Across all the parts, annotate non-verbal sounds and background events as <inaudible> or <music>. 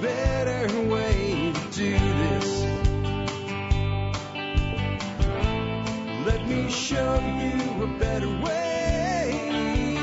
better way to do this. Let me show you a better way.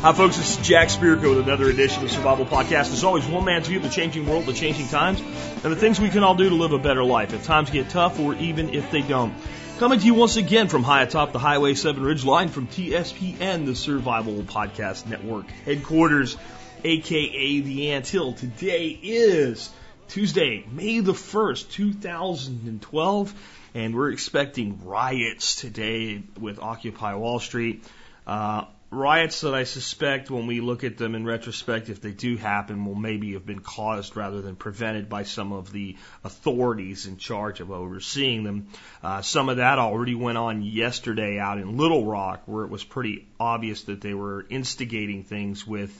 Hi, folks. This is Jack Spirko with another edition of Survival Podcast. As always, one man's view of the changing world, the changing times, and the things we can all do to live a better life if times get tough or even if they don't. Coming to you once again from high atop the Highway 7 Ridge Line from TSPN, the Survival Podcast Network headquarters, aka the Ant Hill. Today is Tuesday, May the 1st, 2012, and we're expecting riots today with Occupy Wall Street. Uh, riots that I suspect, when we look at them in retrospect, if they do happen, will maybe have been caused rather than prevented by some of the authorities in charge of overseeing them. Uh, some of that already went on yesterday out in Little Rock, where it was pretty obvious that they were instigating things with.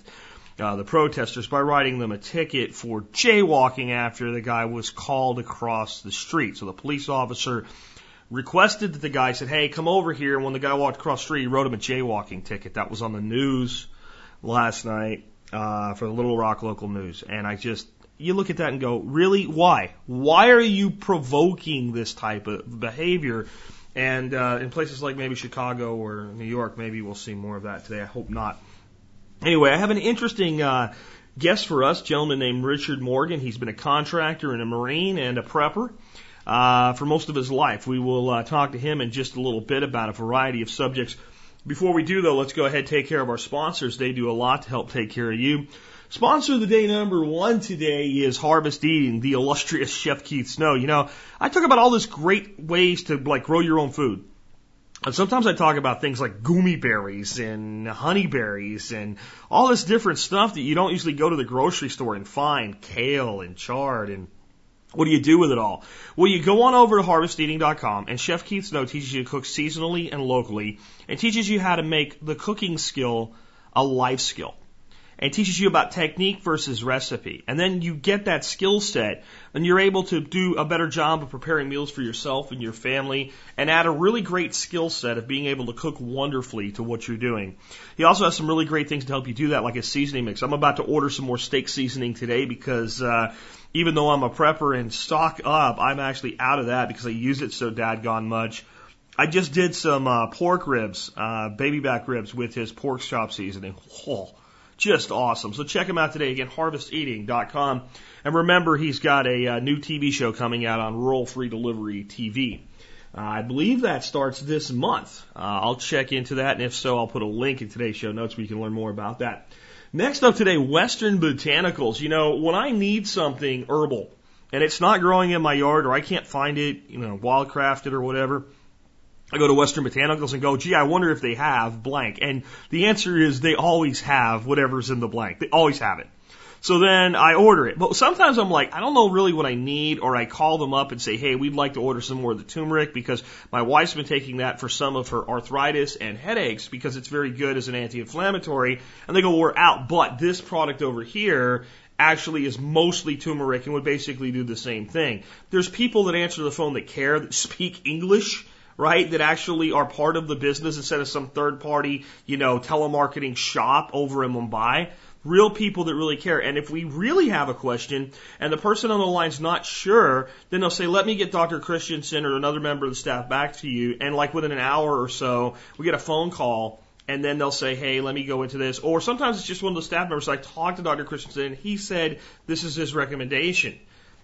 Uh, the protesters by writing them a ticket for jaywalking after the guy was called across the street. So the police officer requested that the guy said, "Hey, come over here." And when the guy walked across the street, he wrote him a jaywalking ticket. That was on the news last night uh, for the Little Rock local news. And I just, you look at that and go, really? Why? Why are you provoking this type of behavior? And uh, in places like maybe Chicago or New York, maybe we'll see more of that today. I hope not. Anyway, I have an interesting uh, guest for us, gentleman named Richard Morgan. He's been a contractor and a Marine and a prepper uh, for most of his life. We will uh, talk to him in just a little bit about a variety of subjects. Before we do, though, let's go ahead and take care of our sponsors. They do a lot to help take care of you. Sponsor of the day number one today is Harvest Eating, the illustrious Chef Keith Snow. You know, I talk about all this great ways to like grow your own food. And sometimes I talk about things like goumi berries and honey berries and all this different stuff that you don't usually go to the grocery store and find kale and chard and what do you do with it all? Well, you go on over to harvesteating.com and Chef Keith Snow teaches you to cook seasonally and locally and teaches you how to make the cooking skill a life skill and teaches you about technique versus recipe. And then you get that skill set and you're able to do a better job of preparing meals for yourself and your family and add a really great skill set of being able to cook wonderfully to what you're doing. He also has some really great things to help you do that, like a seasoning mix. I'm about to order some more steak seasoning today because, uh, even though I'm a prepper and stock up, I'm actually out of that because I use it so dadgone much. I just did some uh, pork ribs, uh, baby back ribs with his pork chop seasoning. <laughs> Oh, just awesome. So check him out today again, harvesteating.com. And remember, he's got a, uh new TV show coming out on Rural Free Delivery TV. Uh, I believe that starts this month. Uh, I'll check into that, and if so, I'll put a link in today's show notes where you can learn more about that. Next up today, Western Botanicals. You know, when I need something herbal and it's not growing in my yard or I can't find it, you know, wildcrafted or whatever, I go to Western Botanicals and go, gee, I wonder if they have blank. And the answer is they always have whatever's in the blank. They always have it. So then I order it. But sometimes I'm like, I don't know really what I need, or I call them up and say, hey, we'd like to order some more of the turmeric because my wife's been taking that for some of her arthritis and headaches because it's very good as an anti-inflammatory. And they go, we're out. But this product over here actually is mostly turmeric and would basically do the same thing. There's people that answer the phone that care, that speak English right? That actually are part of the business instead of some third party, you know, telemarketing shop over in Mumbai real people that really care. And if we really have a question and the person on the line's not sure, then they'll say, let me get Dr. Christensen or another member of the staff back to you. And like within an hour or so, we get a phone call and then they'll say, hey, let me go into this. Or sometimes it's just one of the staff members. I talked to Dr. Christensen and he said, this is his recommendation.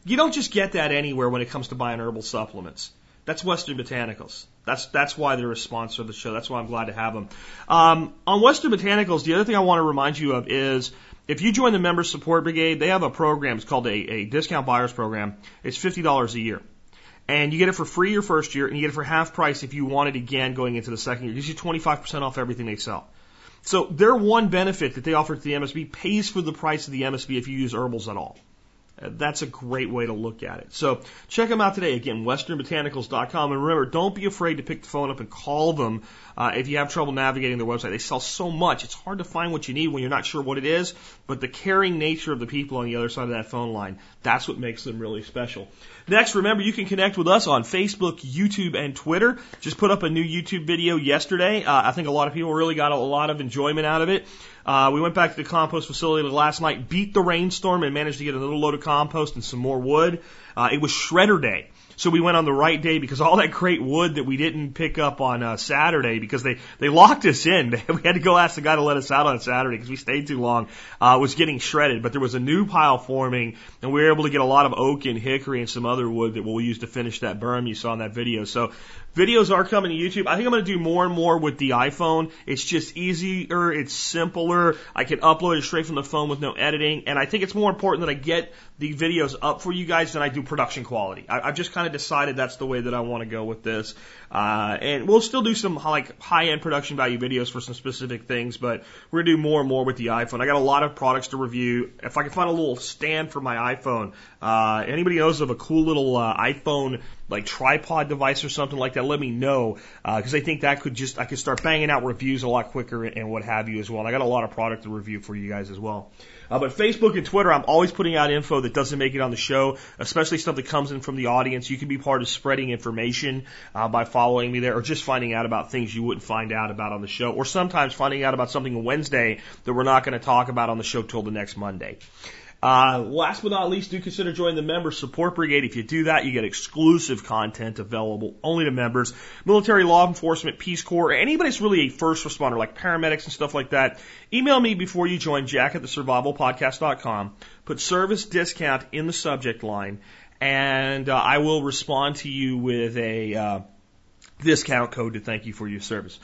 You don't just get that anywhere when it comes to buying herbal supplements. That's Western Botanicals. That's that's why they're a sponsor of the show. That's why I'm glad to have them. Um, on Western Botanicals, the other thing I want to remind you of is if you join the Member Support Brigade, they have a program. It's called a, a discount buyers program. It's fifty dollars a year. And you get it for free your first year, and you get it for half price if you want it again going into the second year. It gives you 25% off everything they sell. So their one benefit that they offer to the MSB pays for the price of the MSB if you use herbals at all. That's a great way to look at it. So check them out today. Again, westernbotanicals.com. And remember, don't be afraid to pick the phone up and call them uh, if you have trouble navigating their website. They sell so much. It's hard to find what you need when you're not sure what it is. But the caring nature of the people on the other side of that phone line, that's what makes them really special. Next, remember, you can connect with us on Facebook, YouTube, and Twitter. Just put up a new YouTube video yesterday. Uh, I think a lot of people really got a lot of enjoyment out of it. Uh, we went back to the compost facility last night, beat the rainstorm, and managed to get another load of compost and some more wood. Uh, it was shredder day. So we went on the right day because all that great wood that we didn't pick up on uh, Saturday because they, they locked us in. <laughs> we had to go ask the guy to let us out on Saturday because we stayed too long, uh, was getting shredded. But there was a new pile forming and we were able to get a lot of oak and hickory and some other wood that we'll use to finish that berm you saw in that video. So Videos are coming to YouTube. I think I'm going to do more and more with the iPhone. It's just easier. It's simpler. I can upload it straight from the phone with no editing. And I think it's more important that I get the videos up for you guys than I do production quality. I, I've just kind of decided that's the way that I want to go with this. Uh, and we'll still do some like high end production value videos for some specific things, but we're gonna do more and more with the iPhone. I got a lot of products to review. If I can find a little stand for my iPhone, uh, anybody knows of a cool little uh, iPhone like tripod device or something like that, let me know because uh, I think that could just I could start banging out reviews a lot quicker and what have you as well. And I got a lot of product to review for you guys as well. Uh, but Facebook and Twitter, I'm always putting out info that doesn't make it on the show, especially stuff that comes in from the audience. You can be part of spreading information uh, by following me there, or just finding out about things you wouldn't find out about on the show, or sometimes finding out about something on Wednesday that we're not going to talk about on the show till the next Monday. Uh, last but not least, do consider joining the Member Support Brigade. If you do that, you get exclusive content available only to members. Military, law enforcement, Peace Corps, anybody that's really a first responder, like paramedics and stuff like that, email me before you join Jack at the survivalpodcast.com. Put service discount in the subject line, and uh, I will respond to you with a uh, discount code to thank you for your service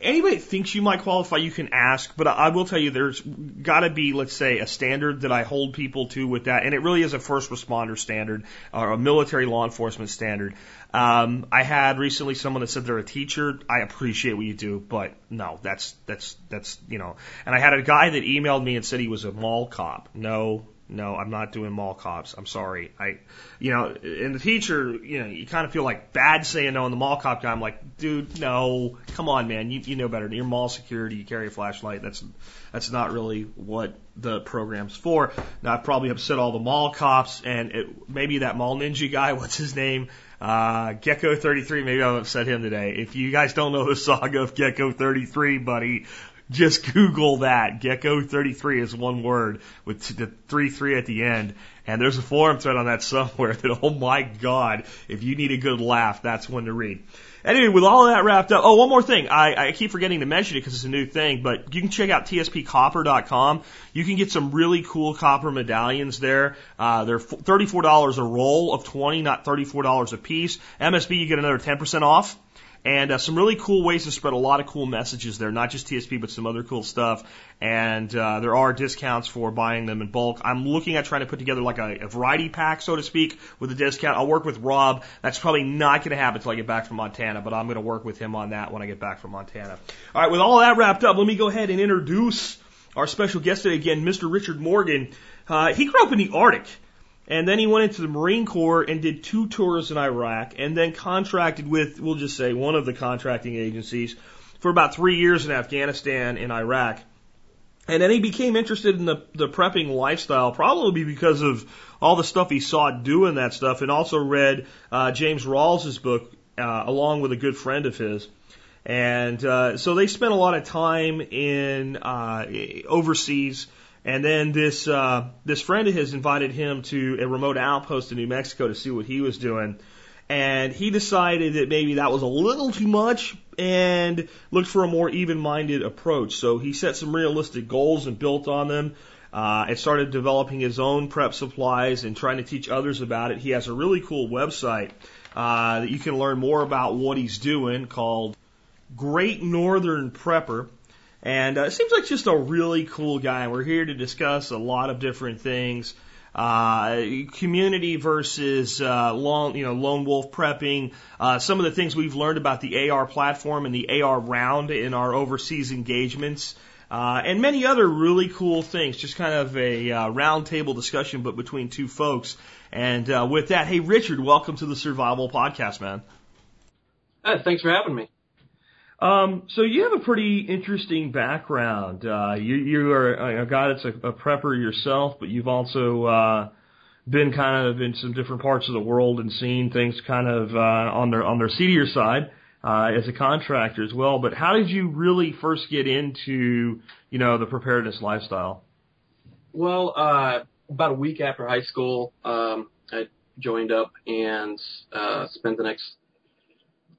anybody that thinks you might qualify, you can ask, but I will tell you there's got to be, let's say, a standard that I hold people to with that, and it really is a first responder standard or a military law enforcement standard. Um, I had recently someone that said they're a teacher. I appreciate what you do, but no, that's that's that's you know. And I had a guy that emailed me and said he was a mall cop. No, no, I'm not doing mall cops. I'm sorry. I, you know, and the teacher, you know, you kind of feel like bad saying no. And the mall cop guy, I'm like, dude, no, come on, man. You, you know better. You're mall security. You carry a flashlight. That's, that's not really what the program's for. Now, I've probably upset all the mall cops and it, maybe that mall ninja guy, <laughs> what's his name? Uh, Gecko 33, maybe I've upset him today. If you guys don't know the saga of Gecko 33, buddy, just Google that. Gecko 33 is one word with the 3 3 at the end. And there's a forum thread on that somewhere <laughs> that, oh my God, if you need a good laugh, that's one to read. Anyway, with all of that wrapped up, oh, one more thing. I, I keep forgetting to mention it because it's a new thing, but you can check out tspcopper.com. You can get some really cool copper medallions there. Uh, they're $34 a roll of 20, not $34 a piece. MSB, you get another 10% off. And uh, some really cool ways to spread a lot of cool messages there, not just TSP, but some other cool stuff. And uh, there are discounts for buying them in bulk. I'm looking at trying to put together like a, a variety pack, so to speak, with a discount. I'll work with Rob. That's probably not going to happen until I get back from Montana, but I'm going to work with him on that when I get back from Montana. All right, with all that wrapped up, let me go ahead and introduce our special guest today again, Mr. Richard Morgan. Uh, he grew up in the Arctic. And then he went into the Marine Corps and did two tours in Iraq and then contracted with, we'll just say, one of the contracting agencies for about three years in Afghanistan and Iraq. And then he became interested in the, the prepping lifestyle, probably because of all the stuff he saw doing that stuff, and also read uh, James Rawles's book uh, along with a good friend of his. And uh, so they spent a lot of time in uh, overseas and then this uh, this friend of his invited him to a remote outpost in New Mexico to see what he was doing. And he decided that maybe that was a little too much and looked for a more even minded approach. So he set some realistic goals and built on them. Uh, and started developing his own prep supplies and trying to teach others about it. He has a really cool website uh, that you can learn more about what he's doing called Great Northern Prepper. And uh, it seems like just a really cool guy. We're here to discuss a lot of different things. Uh, community versus uh, lone, you know, lone wolf prepping. Uh, some of the things we've learned about the AR platform and the AR round in our overseas engagements. Uh, and many other really cool things. Just kind of a uh, roundtable discussion, but between two folks. And uh, with that, hey Richard, welcome to the Survival Podcast, man. Hey, thanks for having me. Um, so you have a pretty interesting background. Uh, you, you are a guy that's a, a prepper yourself, but you've also uh, been kind of in some different parts of the world and seen things kind of uh, on their on their seedier side. uh, as a contractor as well. But how did you really first get into, you know, the preparedness lifestyle? Well, uh, about a week after high school, um, I joined up and uh, spent the next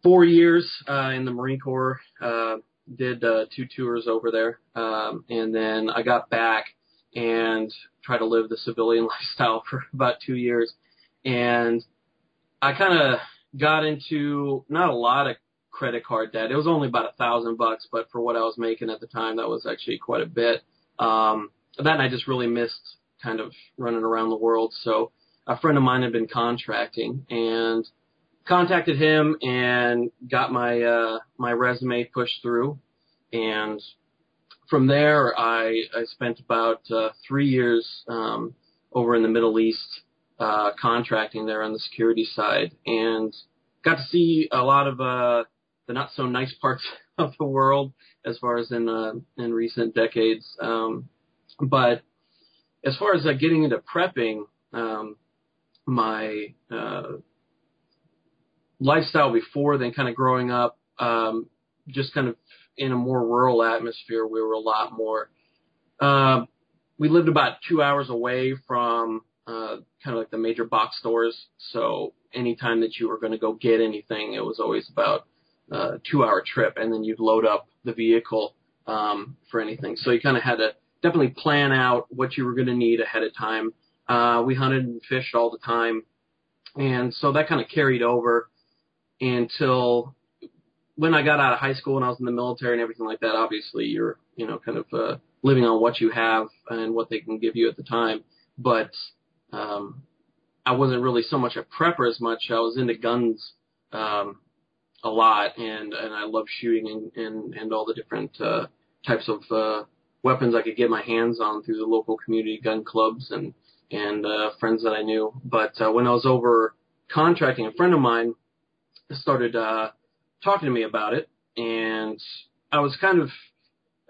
four years uh, in the Marine Corps. Uh, did uh, two tours over there, um, and then I got back and tried to live the civilian <laughs> lifestyle for about two years, and I kind of got into not a lot of credit card debt. It was only about a thousand bucks, but for what I was making at the time, that was actually quite a bit. Um, then I just really missed kind of running around the world. So a friend of mine had been contracting and contacted him and got my, uh, my resume pushed through. And from there, I, I spent about, uh, three years, um, over in the Middle East, uh, contracting there on the security side and got to see a lot of, uh, the not so nice parts <laughs> of the world as far as in, uh, in recent decades. Um, but as far as uh, getting into prepping, um, my uh, lifestyle before then, kind of growing up, um, just kind of in a more rural atmosphere, we were a lot more. Uh, we lived about two hours away from uh, kind of like the major box stores, so anytime that you were going to go get anything, it was always about a uh, two-hour trip, and then you'd load up the vehicle um, for anything. So you kind of had to definitely plan out what you were going to need ahead of time. Uh, we hunted and fished all the time. And so that kind of carried over until when I got out of high school and I was in the military and everything like that. Obviously, you're, you know, kind of, uh, living on what you have and what they can give you at the time. But, um, I wasn't really so much a prepper as much. I was into guns, um, a lot and, and I love shooting and, and, and all the different, uh, types of, uh, weapons I could get my hands on through the local community gun clubs and and uh, friends that I knew. But uh, when I was over contracting, a friend of mine started uh, talking to me about it, and I was kind of,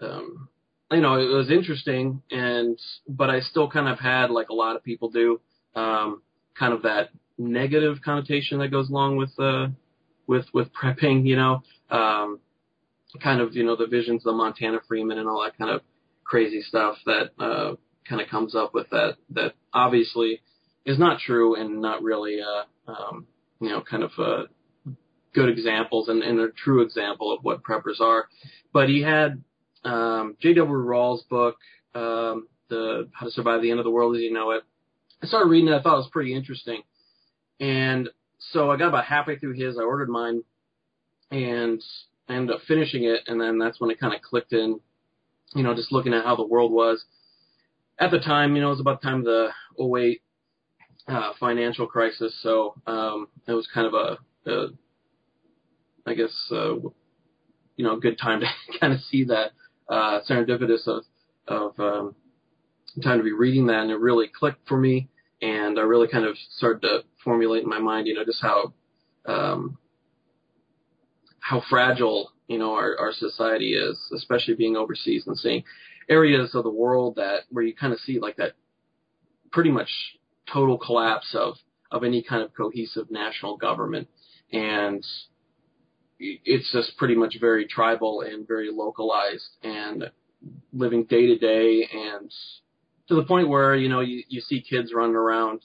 um, you know, it was interesting, and but I still kind of had like a lot of people do, um, kind of that negative connotation that goes along with uh, with with <laughs> prepping, you know. Um, kind of, you know, the visions of the Montana Freemen and all that kind of crazy stuff that uh, kind of comes up with that that obviously is not true and not really uh, um, you know kind of uh, good examples and, and a true example of what preppers are. But he had um, J.W. Rawles' book, um, the How to Survive the End of the World as You Know It. I started reading it. I thought it was pretty interesting, and so I got about halfway through his. I ordered mine, and I ended up finishing it, and then that's when it kind of clicked in you know, just looking at how the world was at the time, you know, it was about the time of the 08 uh, financial crisis. So, um, it was kind of a, a I guess, uh, you know, a good time to <laughs> kind of see that, uh, serendipitous of, of, um, time to be reading that and it really clicked for me. And I really kind of started to formulate in my mind, you know, just how, um, how fragile you know our our society is, especially being overseas and seeing areas of the world that where you kind of see like that pretty much total collapse of of any kind of cohesive national government and it's just pretty much very tribal and very localized and living day to day and to the point where you know you, you see kids running around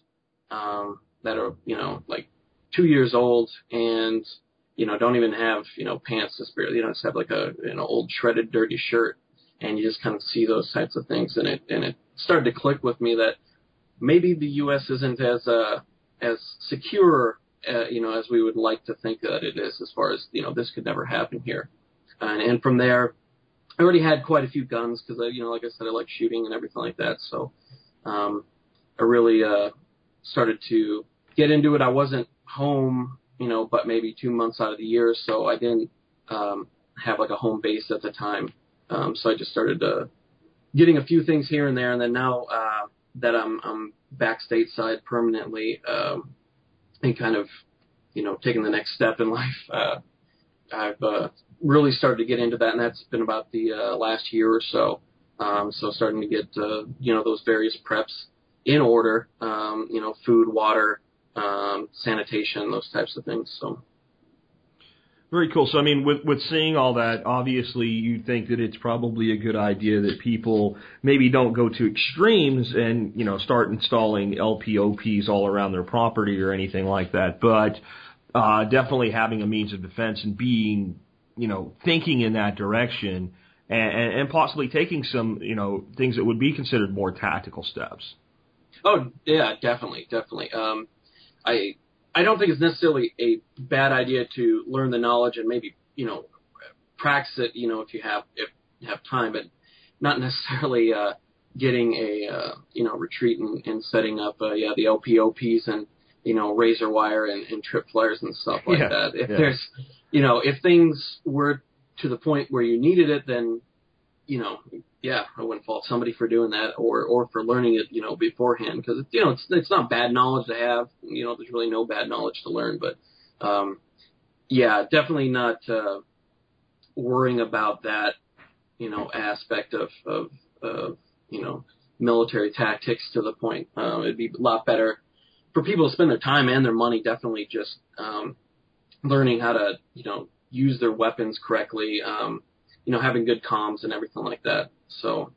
um that are you know like two years old and you know, don't even have, you know, pants to spare, you know, just have like a, you know, old shredded dirty shirt and you just kind of see those types of things and it, and it started to click with me that maybe the U.S. isn't as, uh, as secure, uh, you know, as we would like to think that it is as far as, you know, this could never happen here. And, and from there, I already had quite a few guns because I, you know, like I said, I like shooting and everything like that. So, um, I really, uh, started to get into it. I wasn't home you know, but maybe two months out of the year. So I didn't um, have like a home base at the time. Um, so I just started uh, getting a few things here and there, and then now uh, that I'm I'm back stateside permanently um, and kind of you know taking the next step in life, <laughs> uh, I've uh, really started to get into that, and that's been about the uh, last year or so. Um, so starting to get uh, you know those various preps in order, um, you know, food, water, um, sanitation, those types of things. So. Very cool. So, I mean, with with seeing all that, obviously, you think that it's probably a good idea that people maybe don't go to extremes and you know start installing LPOPs all around their property or anything like that. But uh, definitely having a means of defense and being, you know, thinking in that direction and, and possibly taking some, you know, things that would be considered more tactical steps. Oh yeah, definitely, definitely. Um, I I don't think it's necessarily a bad idea to learn the knowledge and maybe you know practice it. You know, if you have if you have time, but not <laughs> necessarily uh, getting a uh, you know retreat and, and setting up uh, yeah the LPOPs and you know razor wire and, and trip flares and stuff like Yeah, that. If yeah. there's you know if things were to the point where you needed it, then you know yeah I wouldn't fault somebody for doing that or or for learning it you know beforehand because you know it's it's not bad knowledge to have. You know, there's really no bad knowledge to learn, but um, yeah, definitely not uh, worrying about that, you know, aspect of, of, of you know, military tactics to the point. Um, it'd be a lot better for people to spend their time and their money definitely just um, learning how to, you know, use their weapons correctly, um, you know, having good comms and everything like that. So,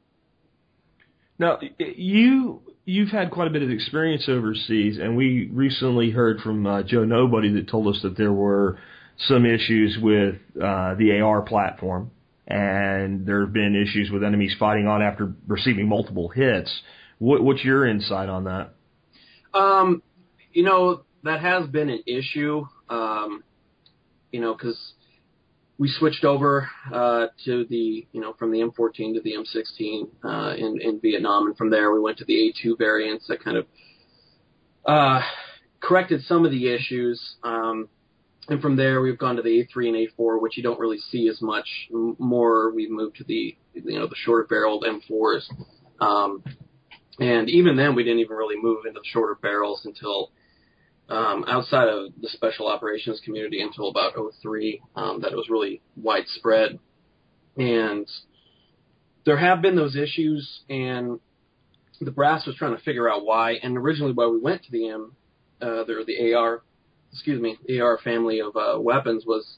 Now, you you've had quite a bit of experience overseas, and we recently heard from uh, Joe Nobody that told us that there were some issues with uh, the AR platform, and there have been issues with enemies fighting on after receiving multiple hits. What, what's your insight on that? Um, you know, that has been an issue, um, you know, because we switched over uh, to the, you know, from the M14 to the M16 uh, in, in Vietnam, and from there we went to the A2 variants that kind of uh, corrected some of the issues. Um, and from there we've gone to the A3 and A4, which you don't really see as much. M- More we've moved to the, you know, the shorter barreled M4s. Um, and even then, we didn't even really move into the shorter barrels until um, outside of the special operations community until about 03, um, that it was really widespread. And there have been those issues, and the brass was trying to figure out why. And originally, why we went to the M, uh, the, the AR, excuse me, AR family of uh, weapons was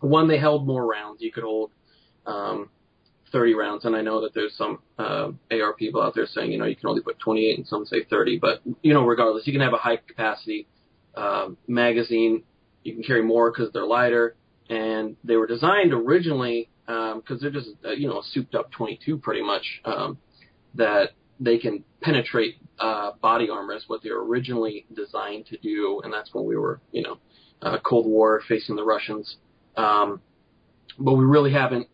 one they held more rounds. You could hold um, 30 rounds, and I know that there's some uh, AR people out there saying, you know, you can only put 28, and some say 30. But you know, regardless, you can have a high capacity um, magazine. You can carry more because they're lighter, and they were designed originally because they're just uh, you know a souped up 22 pretty much um, that they can penetrate uh, body armor is what they were originally designed to do, and that's when we were you know uh, Cold War facing the Russians. Um, but we really haven't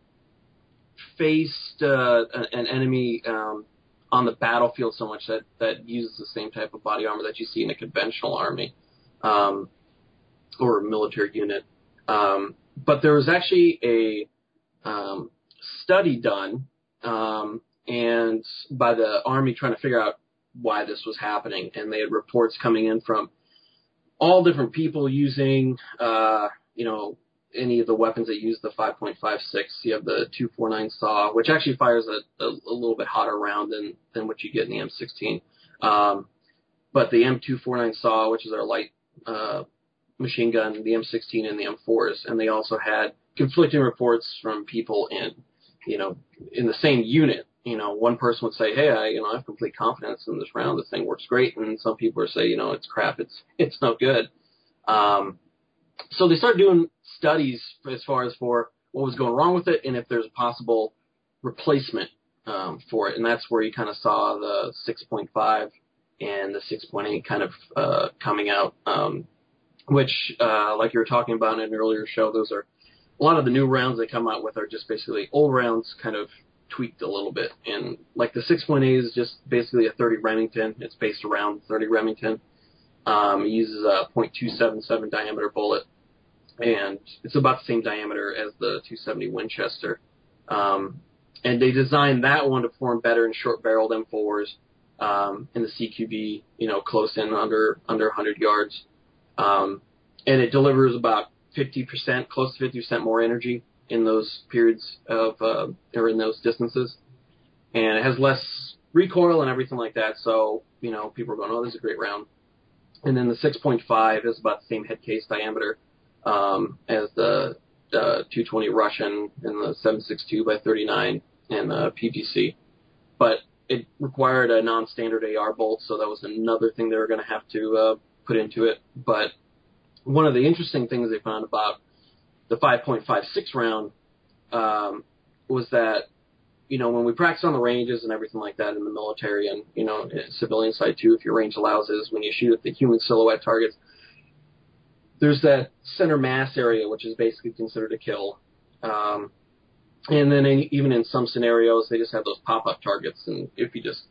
faced uh, an enemy um, on the battlefield so much that that uses the same type of body armor that you see in a conventional army um, or military unit. Um, but there was actually a um, study done, um, and by the army trying to figure out why this was happening, and they had reports coming in from all different people using, uh, you know, any of the weapons that use the 5.56. You have the 249 saw, which actually fires a, a, a little bit hotter round than than what you get in the M16. Um, but the M249 saw, which is our light uh, machine gun, the M16 and the M4s, and they also had conflicting reports from people in, you know, in the same unit. You know, one person would say, "Hey, I, you know, I have complete confidence in this round. This thing works great," and some people would say, "You know, it's crap. It's <laughs> it's no good." Um, so they started doing studies as far as for what was going wrong with it and if there's a possible replacement um, for it, and that's where you kind of saw the 6.5 and the 6.8 kind of uh, coming out, um, which, uh, like you were talking about in an earlier show, those are a lot of the new rounds they come out with are just basically old rounds kind of tweaked a little bit. And like the 6.8 is just basically a 30 Remington. It's based around 30 Remington. Um, it uses a .277 diameter bullet, and it's about the same diameter as the 270 Winchester. Um, and they designed that one to perform better in short-barreled M4s um, in the CQB, you know, close in under under 100 yards, um, and it delivers about 50%, close to 50% more energy in those periods of uh, or in those distances, and it has less recoil and everything like that. So you know, people are going, "Oh, this is a great round." And then the 6.5 is about the same head case diameter um, as the uh, 220 Russian and the 7.62 by 39 and the PPC, but it required a non-standard AR bolt, so that was another thing they were going to have to uh, put into it. But one of the interesting things they found about the 5.56 round um, was that you know when we practice on the ranges and everything like that in the military and you know civilian side too, if your range allows, is when you shoot at the human silhouette targets. There's that center mass area, which is basically considered a kill. Um, and then in, even in some scenarios, they just have those pop-up targets, and if you just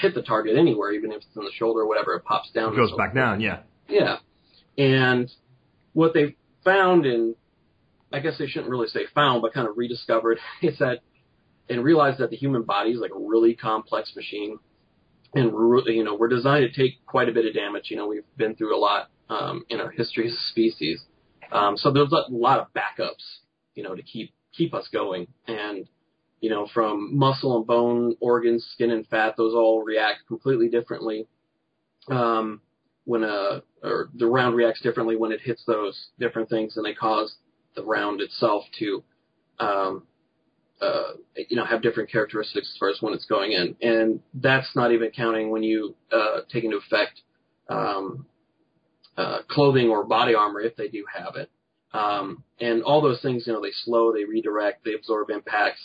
hit the target anywhere, even if it's in the shoulder or whatever, it pops down. It goes back down, yeah. Yeah. And what they found in, I guess they shouldn't really say found, but kind of rediscovered <laughs> is that, and realized that the human body is like a really complex machine. And, you know, we're designed to take quite a bit of damage. You know, we've been through a lot, um, in our history as a species. Um, so there's a lot of backups, you know, to keep keep us going. And, you know, from muscle and bone, organs, skin and fat, those all react completely differently. Um, when a, or the round reacts differently when it hits those different things and they cause the round itself to, um, uh, you know, have different characteristics as far as when it's going in. And that's not even counting when you, uh, take into effect, um, uh, clothing or body armor if they do have it. Um, and all those things, you know, they slow, they redirect, they absorb impacts,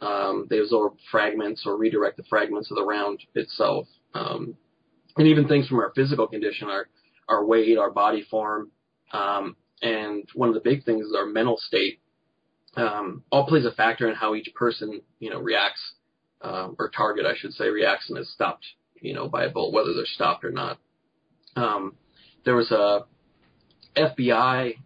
um, they absorb fragments or redirect the fragments of the round itself. Um, and even things from our physical condition, our, our weight, our body form. Um, and one of the big things is our mental state. Um, all plays a factor in how each person, you know, reacts, um, or target, I should say, reacts and is stopped, you know, by a bullet, whether they're stopped or not. There was a FBI,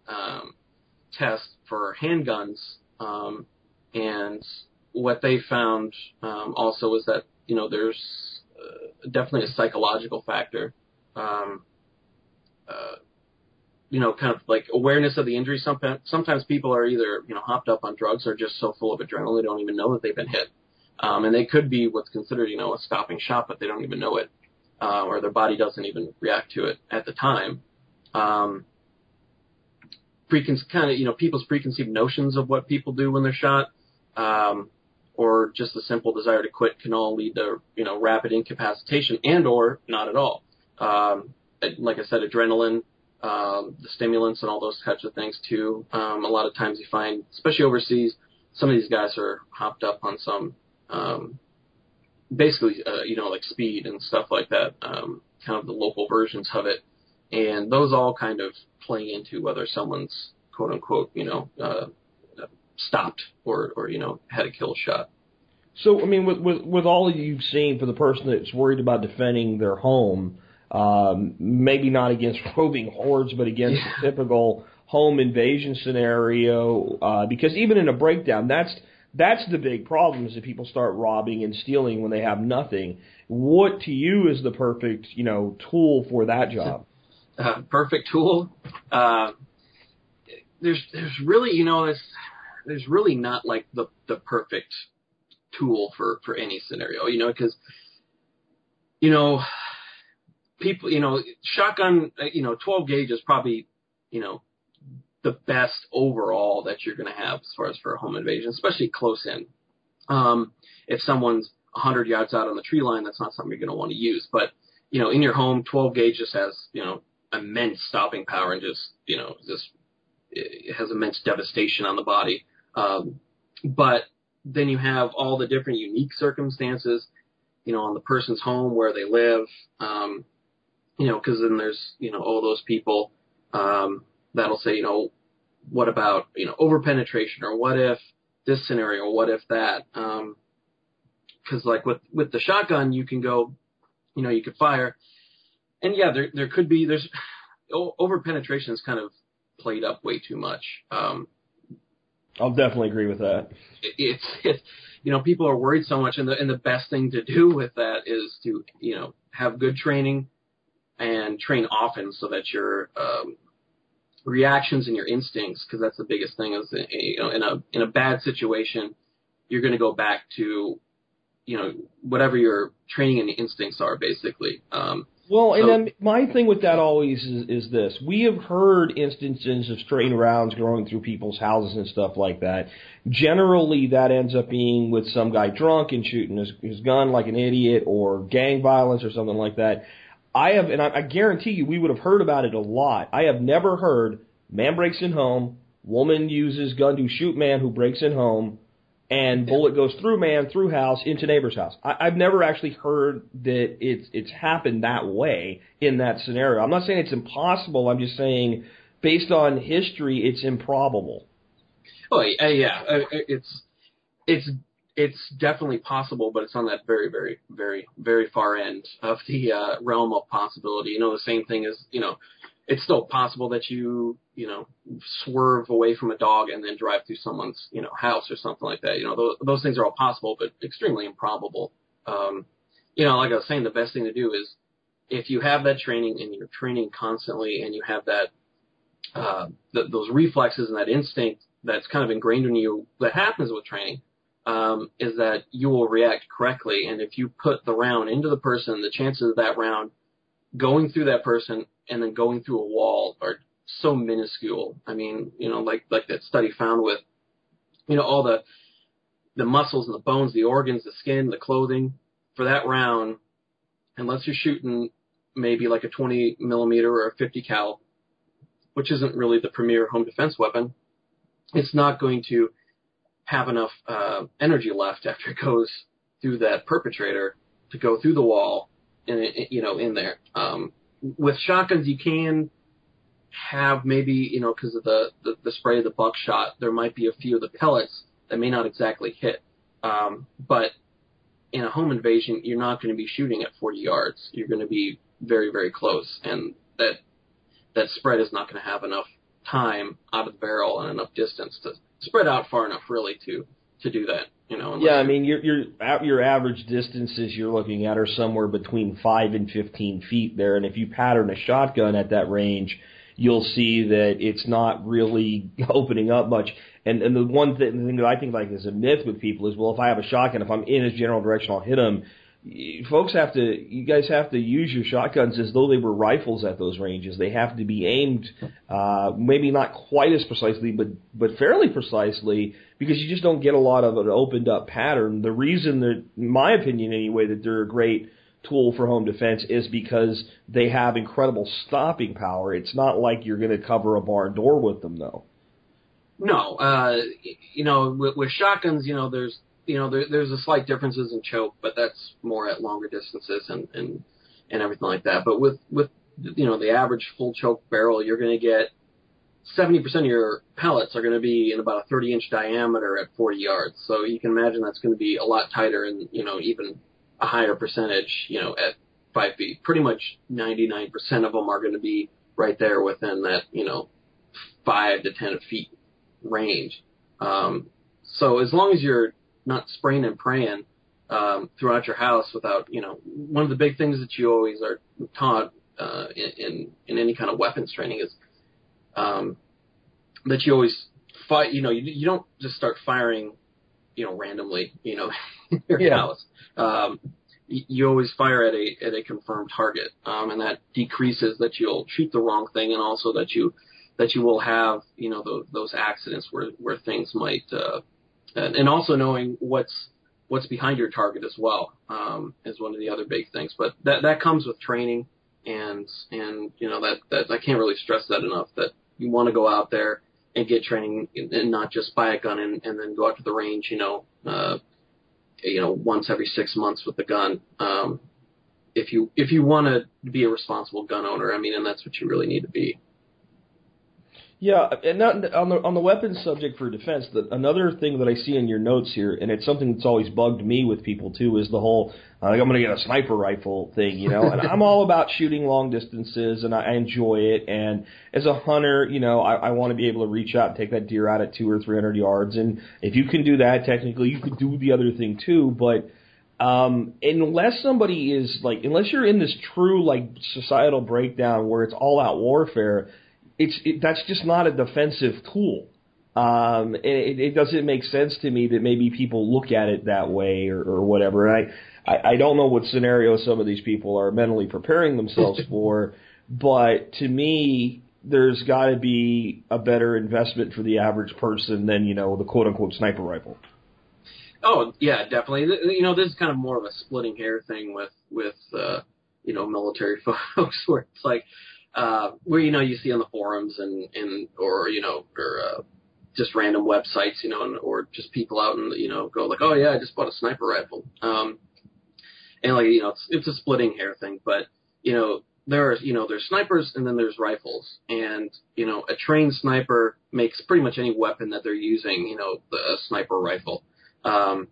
test for handguns, um, and what they found um, also was that you know there's uh, definitely a psychological factor. Um, uh, you know, kind of like awareness of the injury. Sometimes, sometimes people are either you know hopped up on drugs or just so full of adrenaline they don't even know that they've been hit, um, and they could be what's considered you know a stopping shot, but they don't even know it, uh, or their body doesn't even react to it at the time. Um, preconceived kind of you know people's preconceived notions of what people do when they're shot, um, or just a simple desire to quit can all lead to you know rapid incapacitation and or not at all. Um, like I said, adrenaline, um, the stimulants, and all those types of things too. Um, a lot of times you find, especially overseas, some of these guys are hopped up on some um, basically uh, you know like speed and stuff like that. Um, kind of the local versions of it and those all kind of play into whether someone's quote unquote, you know, uh, stopped or, or, you know, had a kill shot. So, I mean, with, with, with all you've seen for the person that's worried about defending their home, um, maybe not against <laughs> roving hordes, but against Yeah. the typical home invasion scenario, uh, because even in a breakdown, that's, that's the big problem is that people start robbing and stealing when they have nothing. What to you is the perfect, you know, tool for that job? Uh, perfect tool. Uh, there's there's really you know there's there's really not like the the perfect tool for for any scenario you know because you know people you know shotgun uh, you know 12 gauge is probably you know the best overall that you're going to have as far as for a home invasion especially close in um if someone's 100 yards out on the tree line that's not something you're going to want to use but you know in your home 12 gauge just has you know immense stopping power and just you know just it has immense devastation on the body. Um, but then you have all the different unique circumstances, you know, on the person's home where they live, um, you know, because then there's you know all those people um, that'll say, you know, what about you know over penetration or what if this scenario, what if that? Because like with with the shotgun, you can go, you know, you could fire and yeah, there there could be there's over penetration is kind of played up way too much. Um, I'll definitely agree with that. it, it's it's you know people are worried so much, and the and the best thing to do with that is to you know have good training and train often so that your um, reactions and your instincts, because that's the biggest thing is you know in a in a bad situation, you're going to go back to you know whatever your training and instincts are basically. Um, Well, and then my thing with that always is, is this: we have heard instances of straying rounds going through people's houses and stuff like that. Generally, that ends up being with some guy drunk and shooting his, his gun like an idiot, or gang violence or something like that. I have, and I, I guarantee you, we would have heard about it a lot. I have never heard man breaks in home, woman uses gun to shoot man who breaks in home, and bullet goes through man, through house, into neighbor's house. I, I've never actually heard that it's it's happened that way in that scenario. I'm not saying it's impossible. I'm just saying, based on history, it's improbable. Oh yeah, uh, it's it's it's definitely possible, but it's on that very, very, very, very far end of the uh, realm of possibility. You know, the same thing as you know, it's still possible that you you know swerve away from a dog and then drive through someone's you know house or something like that. You know, those, those things are all possible, but extremely improbable. Um, you know, like I was saying, the best thing to do is if you have that training and you're training constantly and you have that uh, th- those reflexes and that instinct that's kind of ingrained in you that happens with training um, is that you will react correctly. And if you put the round into the person, the chances of that round going through that person and then going through a wall are so minuscule. I mean, you know, like like that study found with, you know, all the the muscles and the bones, the organs, the skin, the clothing for that round, unless you're shooting maybe like a 20 millimeter or a 50 cal, which isn't really the premier home defense weapon, it's not going to have enough uh, energy left after it goes through that perpetrator to go through the wall and you know in there. Um, with shotguns, you can have maybe you know because of the, the the spray of the buckshot, there might be a few of the pellets that may not exactly hit. Um, but in a home invasion, you're not going to be shooting at 40 yards. You're going to be very very close, and that that spread is not going to have enough time out of the barrel and enough distance to spread out far enough really to to do that. You know. Yeah, I mean your your your average distances you're looking at are somewhere between five and fifteen feet there, and if you pattern a shotgun at that range, you'll see that it's not really <laughs> opening up much. And and the one thing that I think like is a myth with people is well, if I have a shotgun, if I'm in his general direction, I'll hit him folks have to, you guys have to use your shotguns as though they were rifles at those ranges. They have to be aimed, uh, maybe not quite as precisely, but, but fairly precisely because you just don't get a lot of an opened up pattern. The reason that, in my opinion anyway, that they're a great tool for home defense is because they have incredible stopping power. It's not like you're going to cover a barn door with them though. No, uh, you know, with, with shotguns, you know, there's you know, there, there's a slight differences in choke, but that's more at longer distances and and and everything like that. But with with you know the average full choke barrel, you're going to get 70% of your pellets are going to be in about a 30 inch diameter at 40 yards. So you can imagine that's going to be a lot tighter and you know even a higher percentage, you know, at five feet. Pretty much 99% of them are going to be right there within that you know five to 10 feet range. Um, so as long as you're not spraying and praying um, throughout your house without, you know, one of the big things that you always are taught uh, in, in any kind of weapons training is um, that you always fight. You know, you you don't just start firing, you know, randomly. You know, <laughs> in your yeah. house. Um, you always fire at a at a confirmed target, um, and that decreases that you'll shoot the wrong thing, and also that you that you will have you know those those accidents where where things might uh, and, and also knowing what's what's behind your target as well um, is one of the other big things. But that that comes with training, and and you know that that I can't really stress that enough. That you want to go out there and get training and not just buy a gun and, and then go out to the range. You know, uh, you know once every six months with the gun. Um, if you if you want to be a responsible gun owner, I mean, and that's what you really need to be. Yeah, and not, on the on the weapons subject for defense, the, another thing that I see in your notes here, and it's something that's always bugged me with people too, is the whole uh, I'm going to get a sniper rifle thing, you know. and I'm all about shooting long distances, and I, enjoy it. And as a hunter, you know, I, I want to be able to reach out and take that deer out at two or three hundred yards. And if you can do that, technically, you could do the other thing too. But um, unless somebody is like, unless you're in this true like societal breakdown where it's all out warfare it's it, that's just not a defensive tool. Um, it, it doesn't make sense to me that maybe people look at it that way or, or whatever. And I, I don't know what scenario some of these people are mentally preparing themselves <laughs> for, but to me, there's got to be a better investment for the average person than you know the quote unquote sniper rifle. Oh yeah, definitely. You know, this is kind of more of a splitting hair thing with with uh, you know military <laughs> folks, where it's like uh, where you know you see on the forums and and or you know or uh, just random websites, you know, and, or just people out and you know go like, oh yeah, I just bought a sniper rifle. Um, and like you know, it's it's a splitting hair thing, but you know there's you know there's snipers and then there's rifles, and you know a trained sniper makes pretty much any weapon that they're using, you know, the sniper rifle. Um,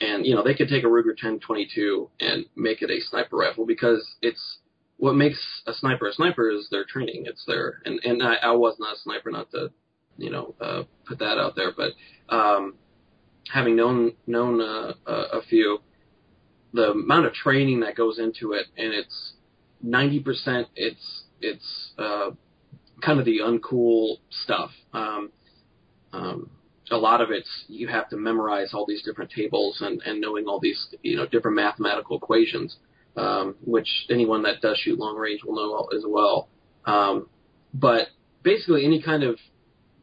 and you know they could take a Ruger 1022 and make it a sniper rifle because it's what makes a sniper a sniper is their training. It's their and and I, I was not a sniper, not to you know uh, put that out there, but um, having known known uh, a, few, the amount of training that goes into it, and it's 90% it's it's uh, kind of the uncool stuff. Um, um, a lot of it's you have to memorize all these different tables and, and knowing all these you know different mathematical equations, um, which anyone that does shoot long range will know as well. Um, but basically, any kind of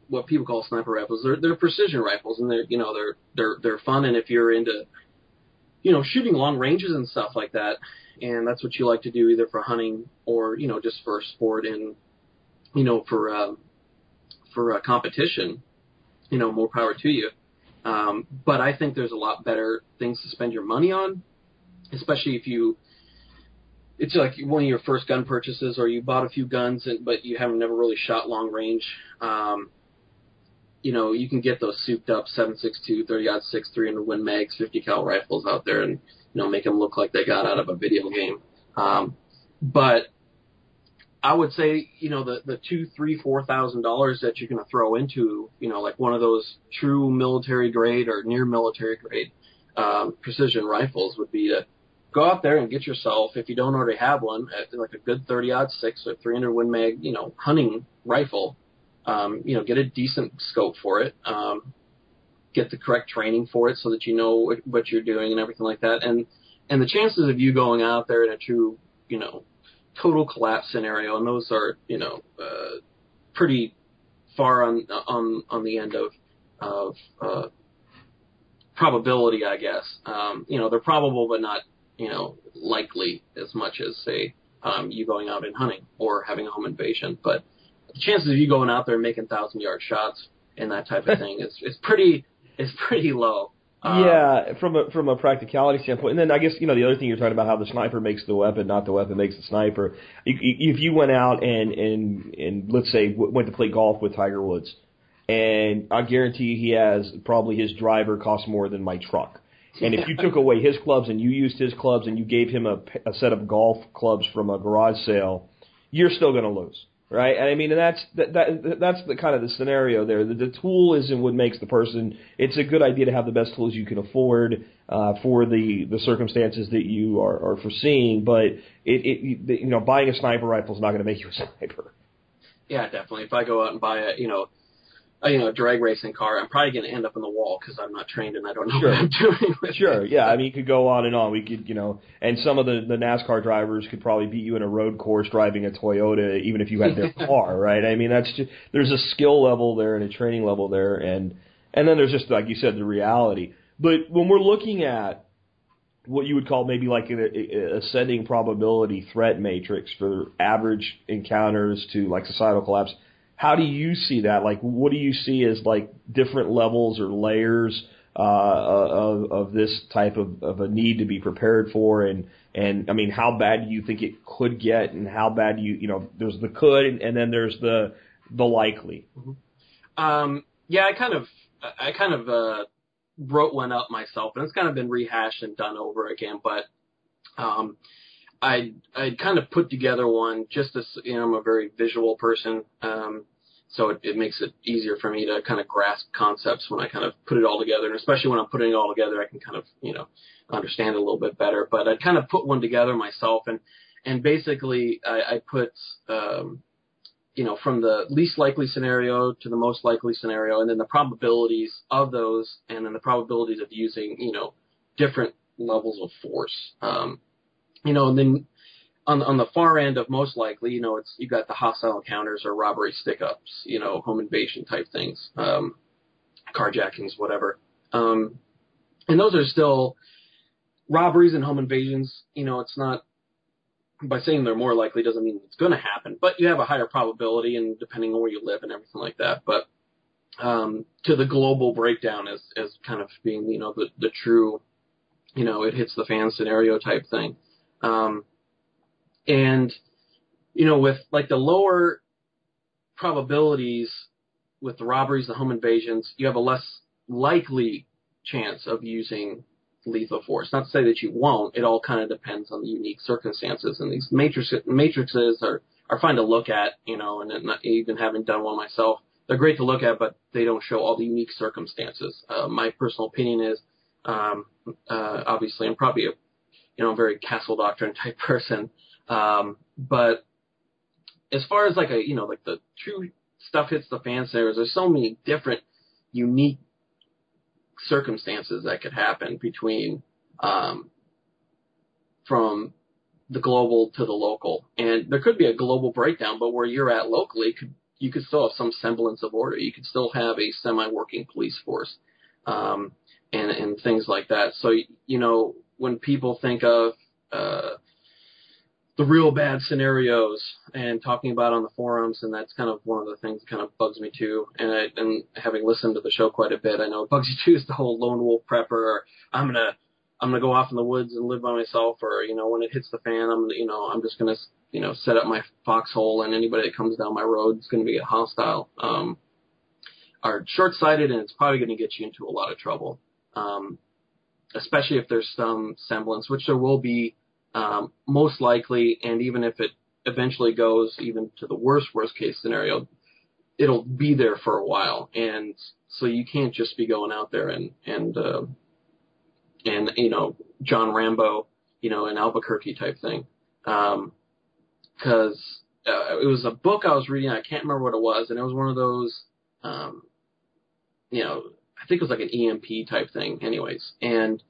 what people call sniper rifles, they're they're precision rifles, and they're you know they're they're they're fun. And if you're into you know shooting long ranges and stuff like that, and that's what you like to do either for hunting or you know just for sport and you know for um, for a competition you know, more power to you. Um, but I think there's a lot better things to spend your money on, especially if you. It's like one of your first gun purchases, or you bought a few guns, and, but you haven't never really shot long range. Um, you know, you can get those souped up 7.62, 30 6, 300 Win Mags, 50 cal rifles out there, and you know, make them look like they got out of a video game. Um, but I would say, you know, the the two, three, four thousand dollars that you're going to throw into, you know, like one of those true military grade or near military grade um, precision rifles would be to go out there and get yourself, if you don't already have one, like a good 30 aught six or 300 Win Mag, you know, hunting rifle. Um, you know, get a decent scope for it. Um, get the correct training for it so that you know what, you're doing and everything like that. And and the chances of you going out there in a true, you know, total collapse scenario, and those are you know uh, pretty far on on on the end of of uh, probability, I guess. Um, you know, they're probable, but not you know likely as much as say um, you going out and hunting or having a home invasion. But the chances of you going out there and making thousand yard shots and that type of <laughs> thing is is pretty is pretty low. Um, yeah, from a from a practicality standpoint, and then I guess you know the other thing you're talking about how the sniper makes the weapon, not the weapon makes the sniper. If you went out and and and let's say went to play golf with Tiger Woods, and I guarantee he has probably his driver costs more than my truck. And if you took away his clubs and you used his clubs and you gave him a, a set of golf clubs from a garage sale, you're still going to lose right? And I mean, and that's that, that that's the kind of the scenario there. The, the tool isn't what makes the person. It's a good idea to have the best tools you can afford uh, for the the circumstances that you are, are foreseeing. But it, it you know, buying a sniper rifle is not going to make you a <laughs> sniper. Yeah, definitely. If I go out and buy a you know a, you know, drag racing car, I'm probably going to end up in the wall because I'm not trained and I don't know sure. what I'm doing. With sure, it. yeah. I mean, you could go on and on. We could, you know, and some of the the NASCAR drivers could probably beat you in a road course driving a Toyota, even if you had their <laughs> car, right? I mean, that's just there's a skill level there and a training level there, and and then there's just like you said, the reality. But when we're looking at what you would call maybe like an ascending probability threat matrix for average encounters to like societal collapse how do you see that? Like, what do you see as like different levels or layers uh, of, of this type of, of a need to be prepared for? And and I mean, how bad do you think it could get? And how bad do you you know? There's the could, and, and then there's the the likely. Mm-hmm. Um, yeah, I kind of I kind of uh, wrote one up myself, and it's kind of been rehashed and done over again, but. Um, I I kind of put together one just as you know I'm a very visual person, um, so it, it makes it easier for me to kind of grasp concepts when I kind of put it all together, and especially when I'm putting it all together, I can kind of you know understand a little bit better. But I kind of put one together myself, and and basically I, I put um, you know from the least likely scenario to the most likely scenario, and then the probabilities of those, and then the probabilities of using you know different levels of force. Um, you know, and then on on the far end of most likely, you know, it's you got the hostile encounters or robbery stick ups, you know, home invasion type things, um, carjackings, whatever. Um, and those are still robberies and home invasions. You know, it's not by saying they're more likely doesn't mean it's going to happen, but you have a higher probability, and depending on where you live and everything like that. But um, to the global breakdown as as kind of being you know the the true, you know, it hits the fan scenario type thing. Um, and you know, with like the lower probabilities with the robberies, the home invasions, you have a less likely chance of using lethal force. Not to say that you won't. It all kind of depends on the unique circumstances. And these matrix, matrices are are fine to look at, you know, and not, even having done one myself, they're great to look at, but they don't show all the unique circumstances. Uh, my personal opinion is, um, uh, obviously, I'm probably a, you know, very castle doctrine type <laughs> person, um, but as far as like a, you know, like the true stuff hits the fan scenarios, there's so many different, unique circumstances that could happen between um, from the global to the local, and there could be a global breakdown, but where you're at locally, could you could still have some semblance of order. You could still have a semi-working police force, um, and and things like that. So you know when people think of uh, the real bad scenarios and talking about on the forums, and that's kind of one of the things that kind of bugs me too. And I, and having listened to the show quite a bit, I know it bugs <laughs> you too. Is the whole lone wolf prepper, or I'm gonna I'm gonna go off in the woods and live by myself, or you know when it hits the fan, I'm you know I'm just gonna you know set up my foxhole, and anybody that comes down my road is gonna be hostile. Um, are short-sighted, and it's probably to get you into a lot of trouble. Um, especially if there's some semblance, which there will be um, most likely, and even if it eventually goes even to the worst worst case scenario, it'll be there for a while, and so you can't just be going out there and and uh, and you know John Rambo, you know, an Albuquerque type thing, because um, uh, it was a book I was reading. I can't remember what it was, and it was one of those, um, you know, I think it was like an EMP type thing, anyways, and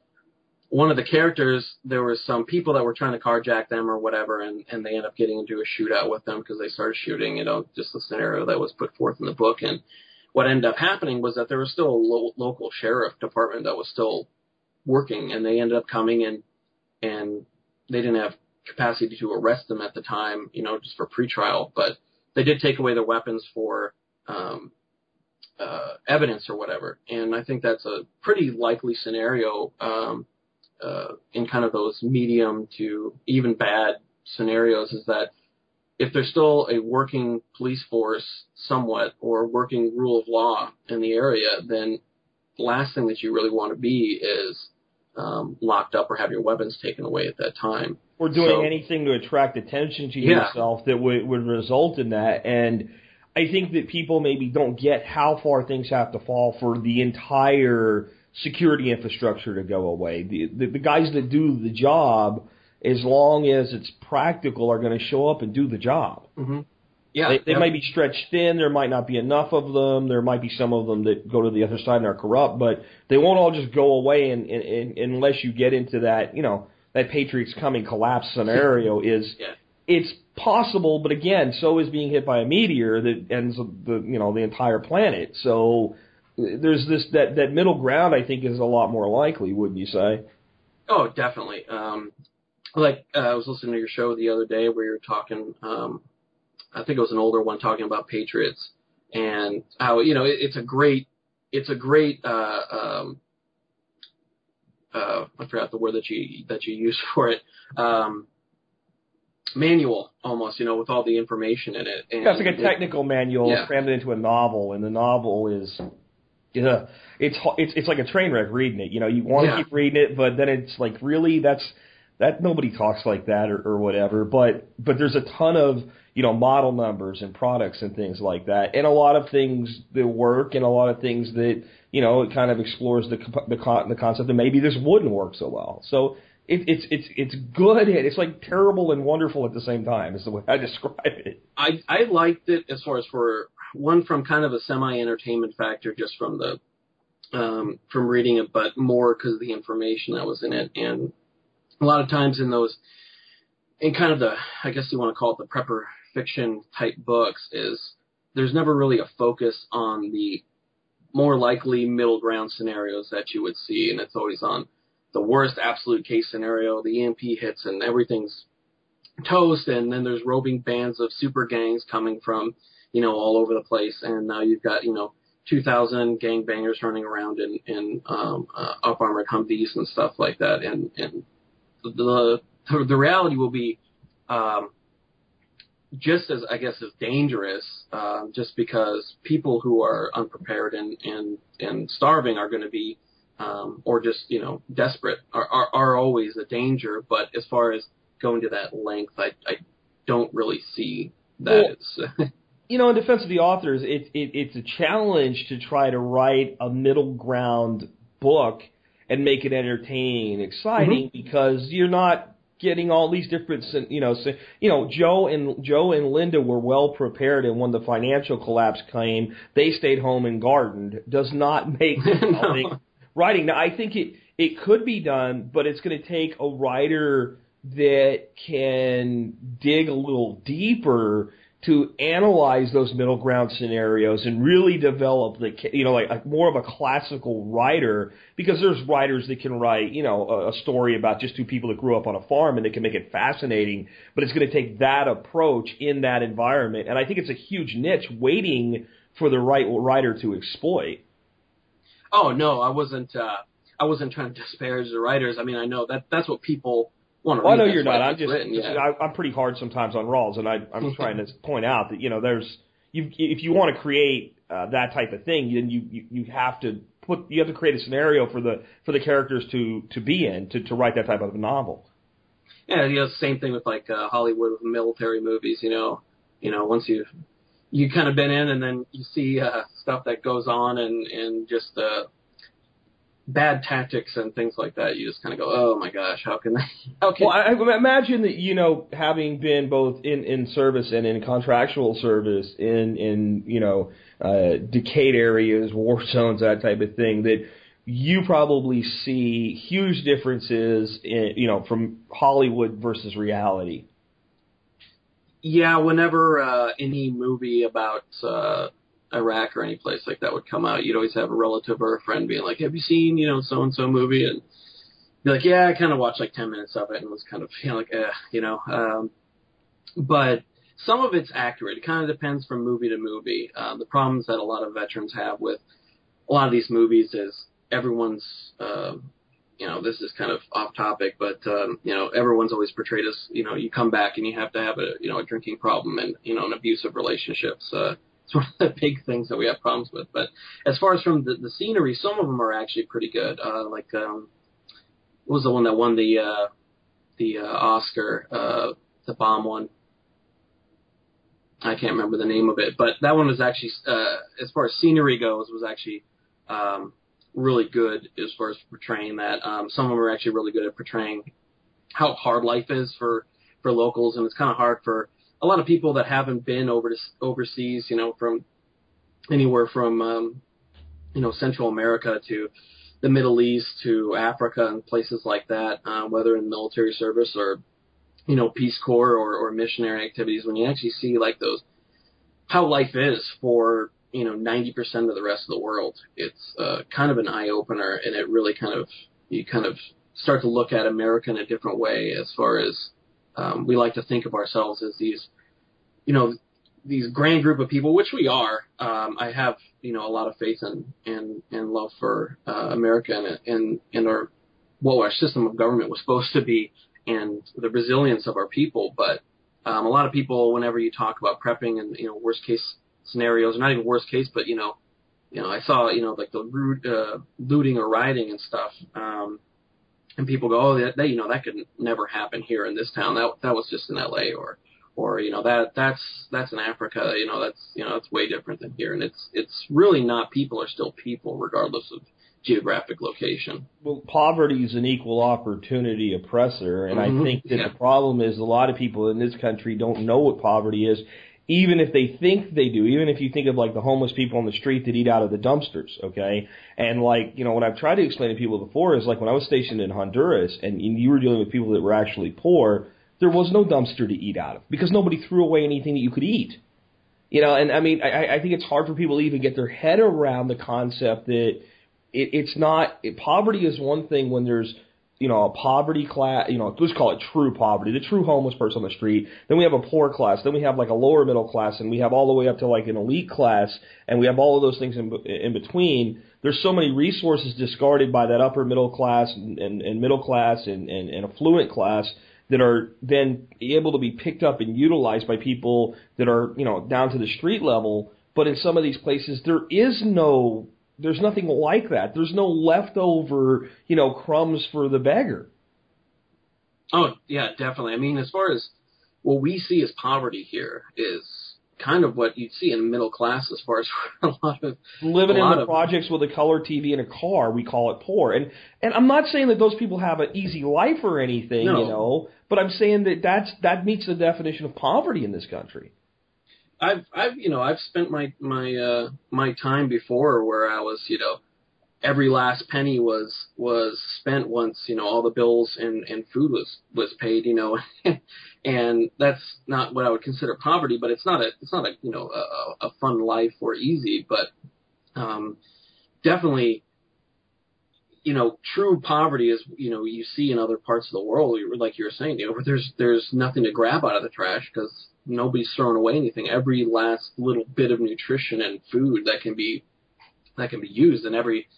one of the characters, there was some people that were trying to carjack them or whatever, and, and they end up getting into a shootout with them because they started shooting, you know, just the scenario that was put forth in the book. And what ended up happening was that there was still a lo- local sheriff department that was still working, and they ended up coming and and they didn't have capacity to arrest them at the time, you know, just for pretrial, but they did take away their weapons for um, uh, evidence or whatever. And I think that's a pretty likely scenario. Um, uh, in kind of those medium to even bad scenarios is that if there's still a working police force somewhat or working rule of law in the area, then the last thing that you really want to be is um, locked up or have your weapons taken away at that time. Or doing So- anything to attract attention to Yeah. yourself that would, would result in that. And I think that people maybe don't get how far things have to fall for the entire security infrastructure to go away. The, the, the guys that do the job, as long as it's practical, are going to show up and do the job. Mm-hmm. Yeah, They, they yeah. might be stretched thin. There might not be enough of them. There might be some of them that go to the other side and are corrupt, but they won't all just go away and, and, and unless you get into that, you know, that Patriots coming collapse scenario <laughs> is Yeah. it's possible, but again, so is being hit by a meteor that ends the you know the entire planet. So there's this that that middle ground. I think is a lot more likely, wouldn't you say? Oh, definitely. Um, like uh, I was listening to your show the other day where you were talking. Um, I think it was an older one talking about Patriots and how you know it, it's a great, it's a great. Uh, um, uh, I forgot the word that you that you used <laughs> for it. Um, manual almost, you know, with all the information in it. And Yeah, it's like a technical manual Yeah. crammed into a novel, and the novel is, yeah, it's it's it's like a train wreck reading it. You know, you want to Yeah. keep reading it, but then it's like really that's that nobody talks like that or, or whatever. But but there's a ton of you know model numbers and products and things like that, and a lot of things that work, and a lot of things that you know it kind of explores the the the concept that maybe this wouldn't work so well. So. It, it's it's it's good. and It's like terrible and wonderful at the same time. Is the way I describe it. I I liked it as far as for one from kind of a semi entertainment factor, just from the um, from reading it, but more because of the information that was in it. And a lot of times in those, in kind of the, I guess you want to call it the prepper fiction type books, is there's never really a focus on the more likely middle ground scenarios that you would see, and it's always on the worst absolute case scenario. The EMP hits and everything's toast, and then there's roving bands of super gangs coming from, you know, all over the place, and now you've got, you know, 2,000 gangbangers running around in in um, uh, up armored Humvees and stuff like that, and and the the, the reality will be um, just as I guess as dangerous, um, just because people who are unprepared and and and starving are going to be, um, or just you know desperate are, are are always a danger. But as far as going to that length, I I don't really see that. Well, <laughs> you know, in defense of the authors, it, it it's a challenge to try to write a middle ground book and make it entertaining and exciting mm-hmm. because you're not getting all these different, you know, so, you know, Joe and Joe and Linda were well prepared, and when the financial collapse came, they stayed home and gardened. Does not <laughs> make <laughs> no. Writing. Now, I think it it could be done, but it's going to take a writer that can dig a little deeper to analyze those middle ground scenarios and really develop the you know like, like more of a classical writer because there's writers that can write you know a, a story about just two people that grew up on a farm and they can make it fascinating but it's going to take that approach in that environment and I think it's a huge niche waiting for the right writer to exploit. Oh no, I wasn't. uh I wasn't trying to disparage the writers. I mean, I know that that's what people want to. well, I know you're not. I'm just, written, yeah. I, I'm pretty hard sometimes on Rawles, and I, I'm <laughs> trying to point out that you know there's you if you want to create uh, that type of thing, then you, you you have to put you have to create a scenario for the for the characters to to be in to to write that type of a novel. Yeah, you know, same thing with like uh, Hollywood with military movies. You know, you know, once you you kind of been in, and then you see uh, stuff that goes on, and and just uh, bad tactics and things like that, you just kind of go, oh my gosh, how can they? <laughs> Can? Well, I, I imagine that you know, having been both in in service and in contractual service in in you know uh, decayed areas, war zones, that type of thing, that you probably see huge differences in you know from Hollywood versus reality. Yeah, whenever uh, any movie about uh, Iraq or any place like that would come out, you'd always have a relative or a friend being like, "Have you seen you know so and so movie?" And be like, "Yeah, I kind of watched like ten minutes of it and was kind of you know like, eh, you know." Um, but some of it's accurate. It kind of depends from movie to movie. Um, the problems that a lot of veterans have with a lot of these movies is everyone's, uh, you know, this is kind of off topic, but um, you know, everyone's always portrayed as, you know, you come back and you have to have a, you know, a drinking problem and you know, an abusive relationships. <laughs> Uh, it's one of the big things that we have problems with. But as far as from the, the scenery, some of them are actually pretty good. Uh, like um, what was the one that won the uh, the uh, Oscar, uh, the bomb one? I can't remember the name of it, but that one was actually, uh, as far as scenery goes, was actually um, really good as far as portraying that. Um, some of them are actually really good at portraying how hard life is for for locals, and it's kind of hard for a lot of people that haven't been over to, overseas, you know, from anywhere from um, you know Central America to the Middle East to Africa and places like that, uh, whether in military service or you know Peace Corps or, or missionary activities, when you actually see like those how life is for you know 90% of the rest of the world, it's uh, kind of an eye opener, and it really kind of you kind of start to look at America in a different way as far as um, we like to think of ourselves as these, you know, these grand group of people, which we are. Um, I have, you know, a lot of faith and and and love for uh, America and and and our what our system of government was supposed to be, and the resilience of our people. But um, a lot of people, whenever you talk about prepping and you know worst case scenarios, not even worst case, but you know, you know, I saw you know like the root, uh, looting or rioting and stuff. Um, and people go, oh, that, that you know that could never happen here in this town. That that was just in L.A. or or you know that that's that's in Africa. You know that's you know that's way different than here. And it's it's really not. People are still people regardless of geographic location. Well, poverty is an equal opportunity oppressor, and mm-hmm. I think that yeah. the problem is a lot of people in this country don't know what poverty is. Even if they think they do, even if you think of like the homeless people on the street that eat out of the dumpsters, okay? And like, you know, what I've tried to explain to people before is like when I was stationed in Honduras and you were dealing with people that were actually poor, there was no dumpster to eat out of because nobody threw away anything that you could eat. You know, and I mean, I, I think it's hard for people to even get their head around the concept that it, it's not, it, poverty is one thing when there's, you know, a poverty class, you know, let's call it true poverty, the true homeless person on the street. Then we have a poor class. Then we have like a lower middle class, and we have all the way up to like an elite class, and we have all of those things in, in between. There's so many resources discarded by that upper middle class and, and, and middle class and, and, and affluent class that are then able to be picked up and utilized by people that are, you know, down to the street level. But in some of these places, there is no there's nothing like that. There's no leftover, you know, crumbs for the beggar. Oh yeah, definitely. I mean, as far as what we see as poverty here is kind of what you'd see in middle class as far as <laughs> a lot of living in the of, projects with a color TV and a car, we call it poor. And and I'm not saying that those people have an easy life or anything, no. you know, but I'm saying that that's that meets the definition of poverty in this country. I've I've you know I've spent my my uh my time before where I was you know every last penny was was spent once you know all the bills and and food was was paid you know. <laughs> And that's not what I would consider poverty but it's not a it's not a you know a, a fun life or easy but um definitely you know true poverty is you know you see in other parts of the world like you were saying you know where there's there's nothing to grab out of the trash because nobody's throwing away anything. Every last little bit of nutrition and food that can be that can be used, and every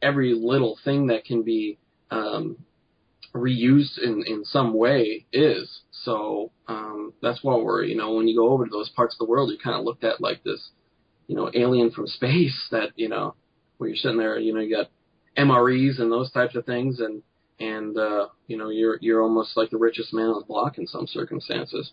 every little thing that can be um, reused in in some way is. So um, that's why we're you know when you go over to those parts of the world, you're kind of looked at like this you know alien from space <laughs> that you know where you're sitting there, you know you got MREs and those types of things, and and uh, you know you're you're almost like the richest man on the block in some circumstances.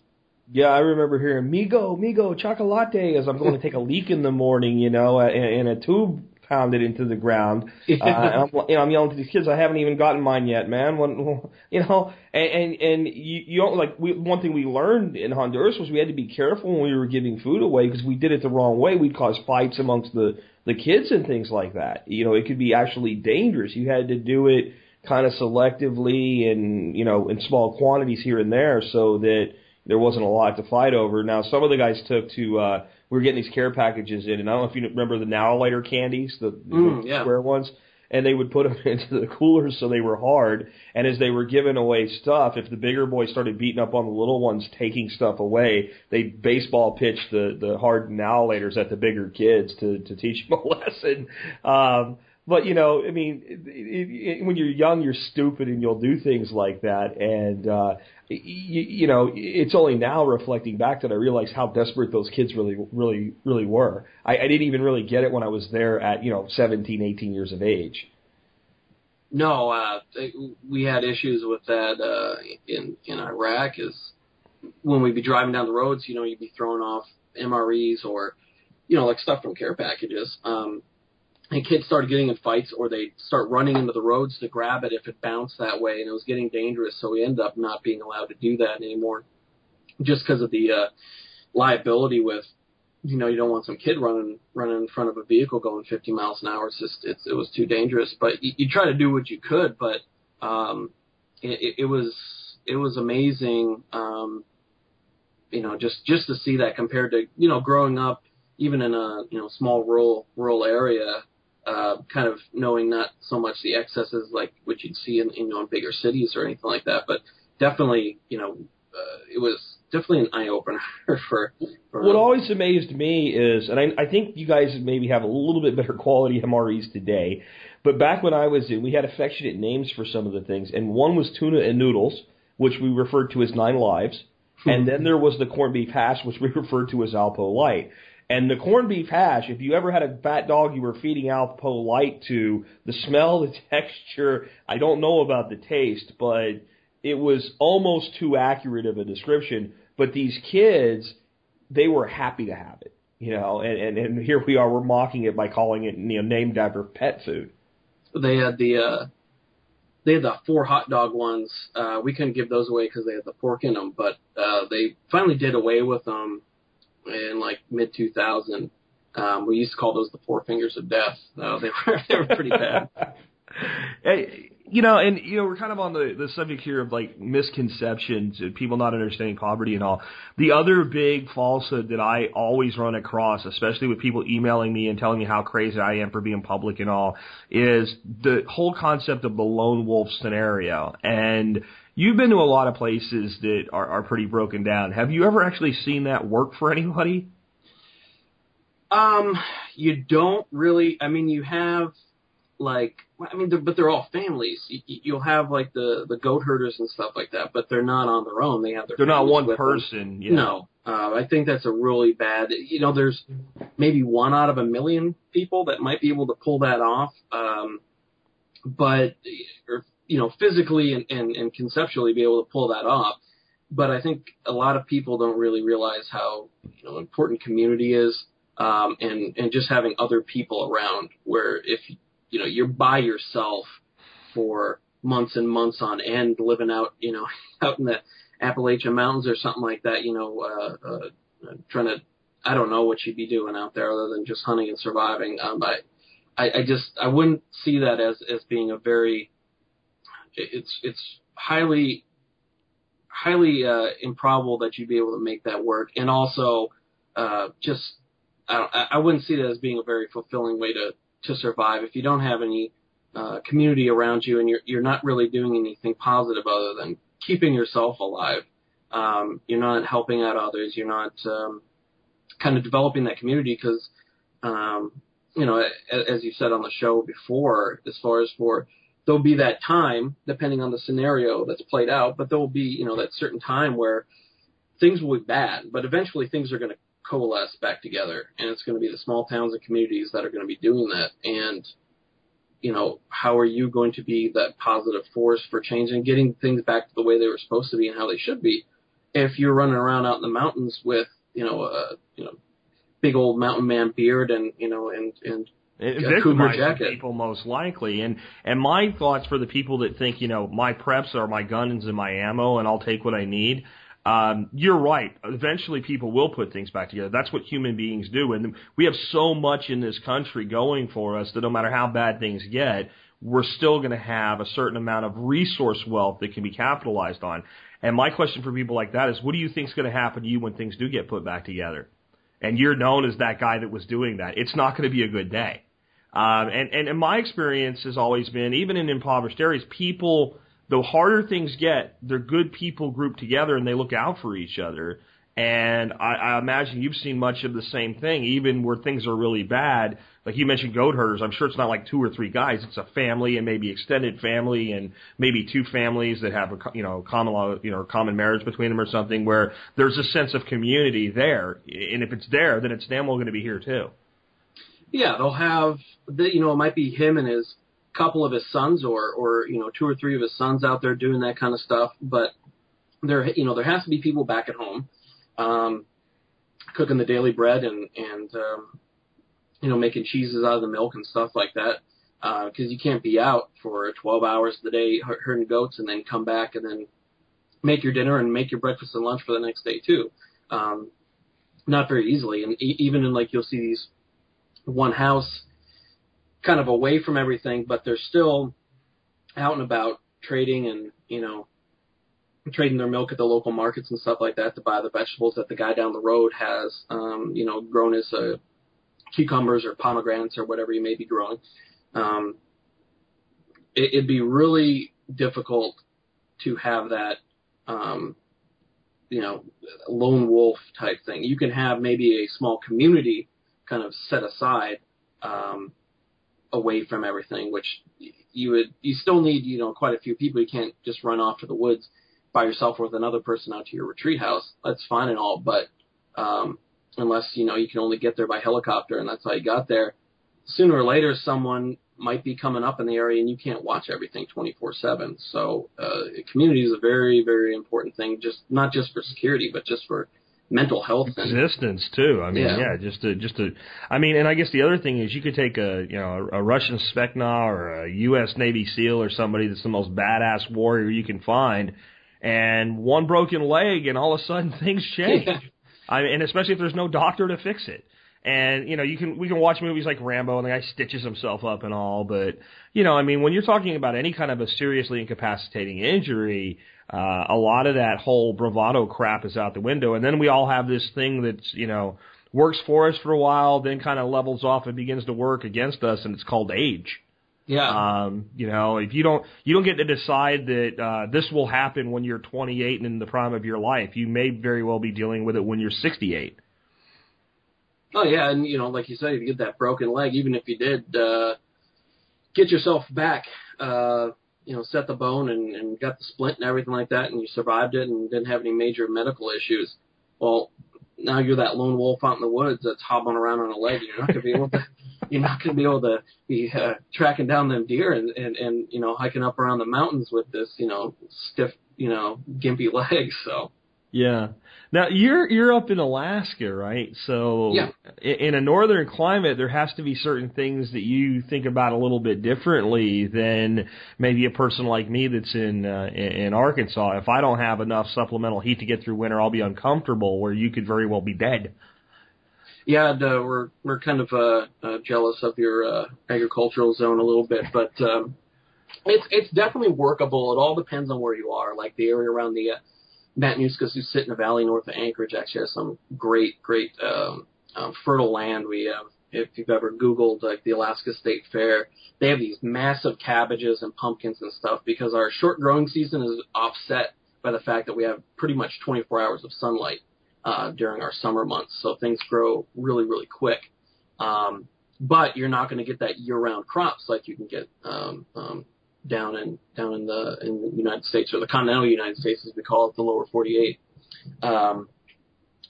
Yeah, I remember hearing "Migo, Migo, chocolate" as I'm going to take a leak in the morning, you know, and, and a tube pounded into the ground. Uh, I'm, you know, I'm yelling to these kids, "I haven't even gotten mine yet, man." When, <laughs> you know, and and, and you, you don't like we, one thing we learned in Honduras was we had to be careful when we were giving food away because we did it the wrong way. We'd cause fights amongst the the kids and things like that. You know, it could be actually dangerous. You had to do it kind of selectively and you know in small quantities here and there so that there wasn't a lot to fight over. Now, some of the guys took to, uh, we were getting these care packages in, and I don't know if you remember the Now and Later candies, the, mm, the yeah. square ones, and they would put <laughs> them into the coolers so they were hard. And as they were giving away stuff, if the bigger boys started beating up on the little ones, taking stuff away, they'd baseball pitched the the hard Now and Laters at the bigger kids to to teach them <laughs> a lesson. Um, but you know, I mean, it, it, it, when you're young, you're stupid and you'll do things like that. And uh, you, you know, it's only now reflecting back that I realize how desperate those kids really, really, really were. I, I didn't even really get it when I was there at you know 17, 18 years of age. No, uh, we had issues with that uh, in in Iraq. Is when we'd be driving down the roads, you know, you'd be throwing off MREs or, you know, like stuff from care packages. Um, and kids started getting in fights or they'd start running into the roads to grab it if it bounced that way and it was getting dangerous so we ended up not being allowed to do that anymore just because of the uh liability with you know you don't want some kid running running in front of a vehicle going 50 miles an hour. It's just it's, it was too dangerous. But you, you try to do what you could but um it, it was it was amazing um you know just just to see that compared to you know growing up even in a you know small rural rural area uh, kind of knowing not so much the excesses like what you'd see in you know in bigger cities or anything like that, but definitely you know uh, it was definitely an eye opener <laughs> for, for. What always amazed me is, and I, I think you guys maybe have a little bit better quality <laughs> MREs today, but back when I was in, we had affectionate names for some of the things, and one was tuna and noodles, which we referred to as Nine Lives. and then there was the corned beef hash, which we <laughs> referred to as Alpo Light. And the corned beef hash, if you ever had a fat dog you were feeding Alpo Light to, the smell, <laughs> the texture, I don't know about the taste, but it was almost too accurate of a description. But these kids, they were happy to have it, you know, and, and, and here we are, we're mocking it by calling it, you know, named after pet food. They had the, uh, they had the four hot dog ones. Uh, we couldn't give those away because they had the pork in them, but, uh, they finally did away with them in like mid 2000. Um, we used to call those the four fingers of death. Uh, <laughs> they were they were pretty bad. <laughs> Hey, you know, and you know, we're kind of on the the subject here of like misconceptions and people not understanding poverty and all. The other big falsehood that I always run across, especially with people emailing me and telling me how crazy I am for being public and all, is the whole concept of the lone wolf scenario. And you've been to a lot of places that are, are pretty broken down. Have you ever actually seen that work for anybody? Um, you don't really. I mean, you have like, I mean, they're, but they're all families. You, you'll have like the the goat herders and stuff like that, but they're not on their own. They have their. They're not one person. Yeah. No, uh, I think that's a really bad. You know, there's maybe one out of a million people that might be able to pull that off. Um, but or you know, physically and, and, and conceptually be able to pull that off. But I think a lot of people don't really realize how you know important community is, um, and and just having other people around. Where if you know you're by yourself for months and months on end, living out you know <laughs> out in the Appalachian Mountains or something like that, you know, uh, uh, trying to I don't know what you'd be doing out there other than just hunting and surviving. Um, I, I, I just I wouldn't see that as as being a very it's it's highly highly uh, improbable that you'd be able to make that work, and also uh, just I I wouldn't see that as being a very fulfilling way to to survive if you don't have any uh, community around you and you're you're not really doing anything positive other than keeping yourself alive. Um, you're not helping out others. You're not um, kind of developing that community because um, you know, a- as you said on the show before, as far as for there'll be that time, depending on the scenario that's played out, but there will be, you know, that certain time where things will be bad, but eventually things are going to coalesce back together, and it's going to be the small towns and communities that are going to be doing that. And, you know, how are you going to be that positive force for change and getting things back to the way they were supposed to be and how they should be? If you're running around out in the mountains with, you know, a, you know, big old mountain man beard and, you know, and, and It Yeah, victimizes people most likely. And and my thoughts for the people that think, you know, my preps are my guns and my ammo and I'll take what I need. Um, you're right. Eventually people will put things back together. That's what human beings do. And we have so much in this country going for us that no matter how bad things get, we're still going to have a certain amount of resource wealth that can be capitalized on. And my question for people like that is, what do you think is going to happen to you when things do get put back together? And you're known as that guy that was doing that. It's not going to be a good day. Um, and, and, and my experience has always been, even in impoverished areas, people, the harder things get, they're good people grouped together and they look out for each other. And I, I imagine you've seen much of the same thing, even where things are really bad. Like you mentioned goat herders. I'm sure it's not like two or three guys. It's a family and maybe extended family and maybe two families that have a, you know, common law, you know, common marriage between them or something where there's a sense of community there. And if it's there, then it's damn well going to be here too. Yeah, they'll have the you know it might be him and his couple of his sons or or you know two or three of his sons out there doing that kind of stuff. But there you know there has to be people back at home, um, cooking the daily bread and and um, you know making cheeses out of the milk and stuff like that. Because you can't be out for 12 hours of the day herding goats and then come back and then make your dinner and make your breakfast and lunch for the next day too. Um, not very easily, and e- even in like you'll see these one house kind of away from everything, but they're still out and about trading and, you know, trading their milk at the local markets and stuff like that to buy the vegetables that the guy down the road has, um, you know, grown as cucumbers or pomegranates or whatever you may be growing. Um, it, it'd be really difficult to have that, um, you know, lone wolf type thing. You can have maybe a small community kind of set aside um, away from everything, which you would you still need you know quite a few people. You can't just run off to the woods by yourself or with another person out to your retreat house. That's fine and all, but um, unless you know you can only get there by helicopter and that's how you got there, sooner or later someone might be coming up in the area and you can't watch everything 24/7. So uh, community is a very very important thing, just not just for security, but just for mental health existence too. I mean, Yeah. yeah, just to just to. I mean, and I guess the other thing is you could take a you know a, a Russian Spetsnaz or a U.S. Navy SEAL or somebody that's the most badass warrior you can find, and one broken leg, and all of a sudden <laughs> things change. I mean, and especially if there's no doctor to fix it. And you know, you can we can watch movies like Rambo and the guy stitches himself up and all, but you know, I mean, when you're talking about any kind of a seriously incapacitating injury, uh, a lot of that whole bravado crap is out the window. And then we all have this thing that's you know works for us for a while, then kind of levels off and begins to work against us, and it's called age. Yeah. Um, you know, if you don't, you don't get to decide that uh, this will happen when you're 28 and in the prime of your life. You may very well be dealing with it when you're 68. Oh yeah, and you know, like you said, if you get that broken leg, even if you did uh, get yourself back, uh, you know, set the bone and, and got the splint and everything like that, and you survived it and didn't have any major medical issues. Well, now you're that lone wolf out in the woods that's hobbling around on a leg. You're not to be able to. <laughs> You're not to be able to be uh, tracking down them deer and, and and you know hiking up around the mountains with this you know stiff you know gimpy <laughs> legs. So Yeah. Now you're you're up in Alaska, right? So Yeah. in a northern climate, there has to be certain things that you think about a little bit differently than maybe a person like me that's in uh, in in Arkansas. If I don't have enough supplemental heat to get through winter, I'll be uncomfortable. Where you could very well be dead. yeah, and, uh, we're we're kind of uh, uh, jealous of your uh, agricultural zone a little bit, but um, it's it's definitely workable. It all depends on where you are. Like the area around the uh, Matanuska Susitna Valley north of Anchorage actually has some great great um, um, fertile land. We have if you've ever Googled like the Alaska State Fair, they have these massive cabbages and pumpkins and stuff because our short growing season is offset by the fact that we have pretty much 24 hours of sunlight uh, during our summer months, so things grow really really quick. Um, but you're not going to get that year-round crops like you can get um, um, down in down in the in the United States or the continental United States as we call it, the lower 48. Um,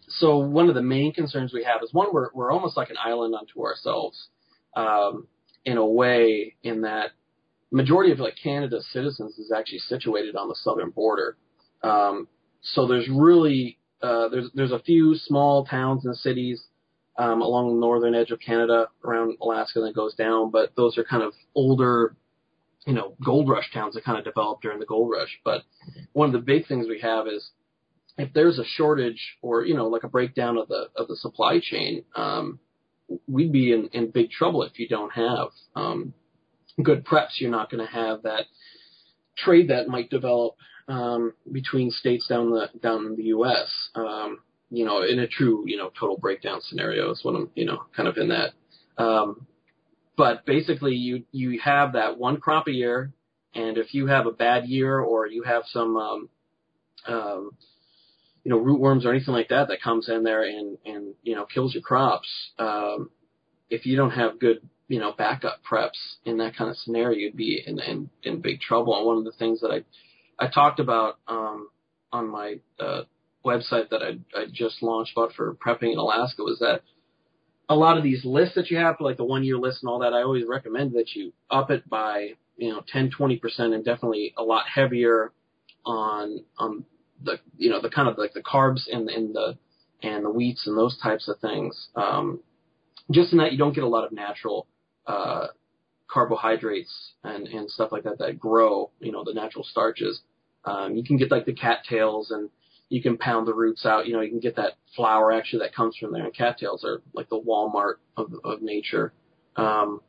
so one of the main concerns we have is one we're we're almost like an island unto ourselves, um, in a way, in that majority of like Canada's citizens is actually situated on the southern border. Um, so there's really uh, there's there's a few small towns and cities um, along the northern edge of Canada around Alaska that goes down, but those are kind of older, you know, gold rush towns that kind of developed during the gold rush. But one of the big things we have is if there's a shortage or you know like a breakdown of the of the supply chain, um, we'd be in, in big trouble if you don't have um, good preps. You're not going to have that trade that might develop um, between states down the down in the U.S. Um, you know, in a true you know total breakdown scenario is what I'm you know kind of in that. Um, but basically, you you have that one crop a year, and if you have a bad year or you have some um, um, you know rootworms or anything like that that comes in there and and you know kills your crops, um, if you don't have good you know backup preps in that kind of scenario, you'd be in in, in big trouble. And one of the things that I I talked about um, on my uh, website that I, I just launched about for prepping in Alaska was that a lot of these lists that you have, like the one year list and all that, I always recommend that you up it by, you know, 10, 20% and definitely a lot heavier on, on the, you know, the kind of like the carbs and, and the, and the wheats and those types of things. Um, just in that you don't get a lot of natural, uh, carbohydrates and, and stuff like that that grow, you know, the natural starches. Um, you can get like the cattails and you can pound the roots out. You know, you can get that flour actually that comes from there. And cattails are like the Walmart of, of nature. Um,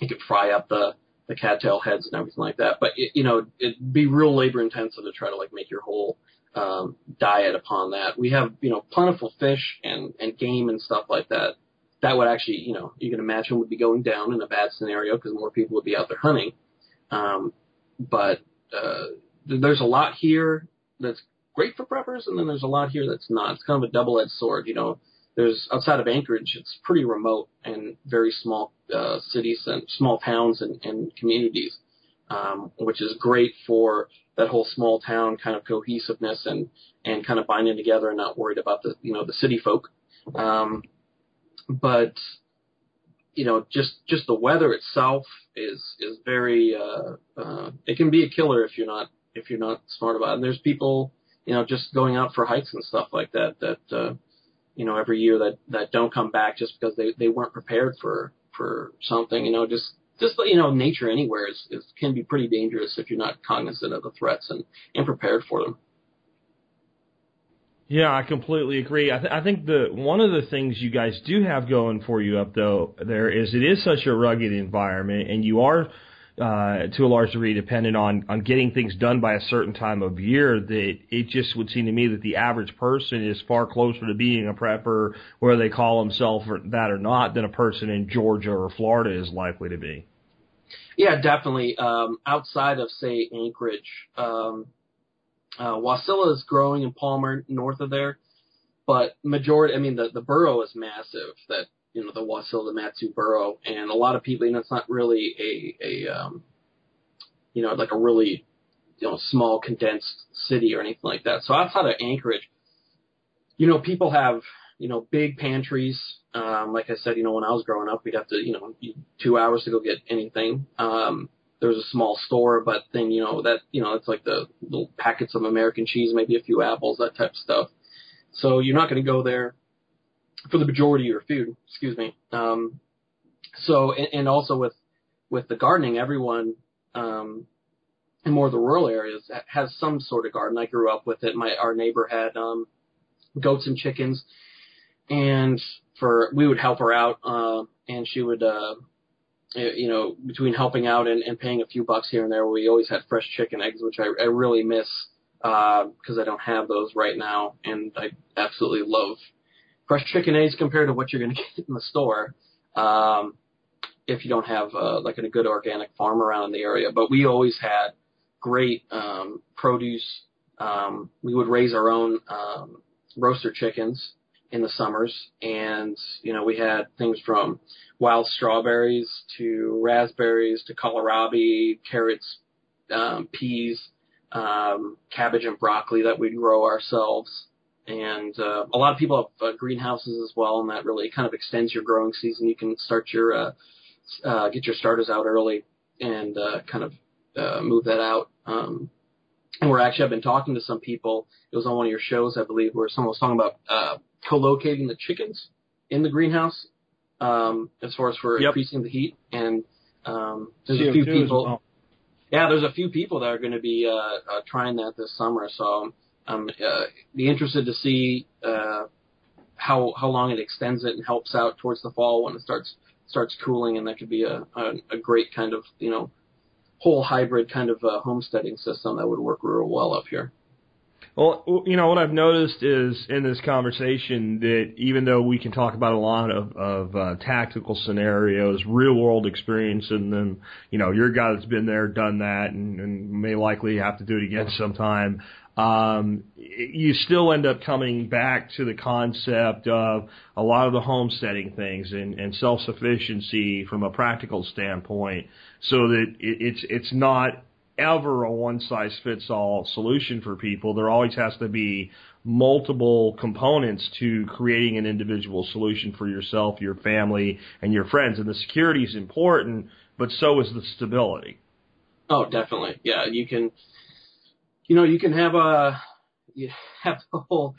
you could fry up the, the cattail heads and everything like that. But it, you know, it'd be real labor intensive to try to like make your whole, um, diet upon that. We have, you know, plentiful fish and, and game and stuff like that. That would actually, you know, you can imagine would be going down in a bad scenario because more people would be out there hunting. Um, but, uh, there's a lot here that's great for preppers, and then there's a lot here that's not. It's kind of a double-edged sword. You know, there's outside of Anchorage, it's pretty remote and very small uh, cities and small towns and, and communities, um, which is great for that whole small town kind of cohesiveness and and kind of binding together and not worried about the you know the city folk. Um, but you know, just just the weather itself is is very uh, uh, it can be a killer if you're not if you're not smart about it. And there's people you know, just going out for hikes and stuff like that, that, uh, you know, every year that, that don't come back just because they, they weren't prepared for, for something, you know, just, just, you know, nature anywhere is, is, can be pretty dangerous if you're not cognizant of the threats and, and prepared for them. Yeah, I completely agree. I, th- I think the one of the things you guys do have going for you up though there is it is such a rugged environment, and you are uh, to a large degree dependent on on getting things done by a certain time of year. That it just would seem to me that the average person is far closer to being a prepper, whether they call themselves that or not, than a person in Georgia or Florida is likely to be. Yeah, definitely. Um, outside of say Anchorage, um, uh, Wasilla is growing in Palmer, north of there, but majority, I mean, the the borough is massive. That you know the Wasilla the Mat-Su borough, and a lot of people, you know, it's not really a a um, you know like a really you know small condensed city or anything like that. So outside of Anchorage, you know, people have you know big pantries. Um, like I said, you know, when I was growing up, we'd have to you know two hours to go get anything. Um, there was a small store, but then you know that you know it's like the little packets of American cheese, maybe a few apples, that type of stuff. So you're not going to go there for the majority of your food. Excuse me. Um, so and, and also with with the gardening, everyone um, in more of the rural areas has some sort of garden. I grew up with it. My our neighbor had um, goats and chickens, and for we would help her out, uh, and she would. Uh, you know, between helping out and, and paying a few bucks here and there, we always had fresh chicken eggs, which I, I really miss because uh, I don't have those right now, and I absolutely love fresh chicken eggs compared to what you're going <laughs> to get in the store. Um, if you don't have uh, like a good organic farm around the area, but we always had great um, produce. Um, we would raise our own um, roaster chickens in the summers, and you know we had things from wild strawberries to raspberries to kohlrabi, carrots, um, peas, um, cabbage and broccoli that we grow ourselves. And uh, a lot of people have uh, greenhouses as well, and that really kind of extends your growing season. You can start your uh, uh, get your starters out early and uh, kind of uh, move that out. Um, and we're actually I've been talking to some people. It was on one of your shows, I believe, where someone was talking about uh, co-locating the chickens in the greenhouse um, as far as for Yep. increasing the heat. And um, there's a few CO2 people. well. Yeah, there's a few people that are going to be uh, uh, trying that this summer. So I'm uh, be interested to see uh, how how long it extends it and helps out towards the fall when it starts starts cooling, and that could be a a, a great kind of you know whole hybrid kind of uh, homesteading system that would work real well up here. Well, you know what I've noticed is in this conversation that even though we can talk about a lot of, of uh, tactical scenarios, real world experience, and then you know you're a guy that's been there, done that, and, and may likely have to do it again sometime. Um, you still end up coming back to the concept of a lot of the homesteading things and, and self sufficiency from a practical standpoint, so that it, it's it's not ever a one size fits all solution for people. There always has to be multiple components to creating an individual solution for yourself, your family, and your friends. And the security is important, but so is the stability. Oh, definitely. Yeah, you can, you know, you can have a, you have the whole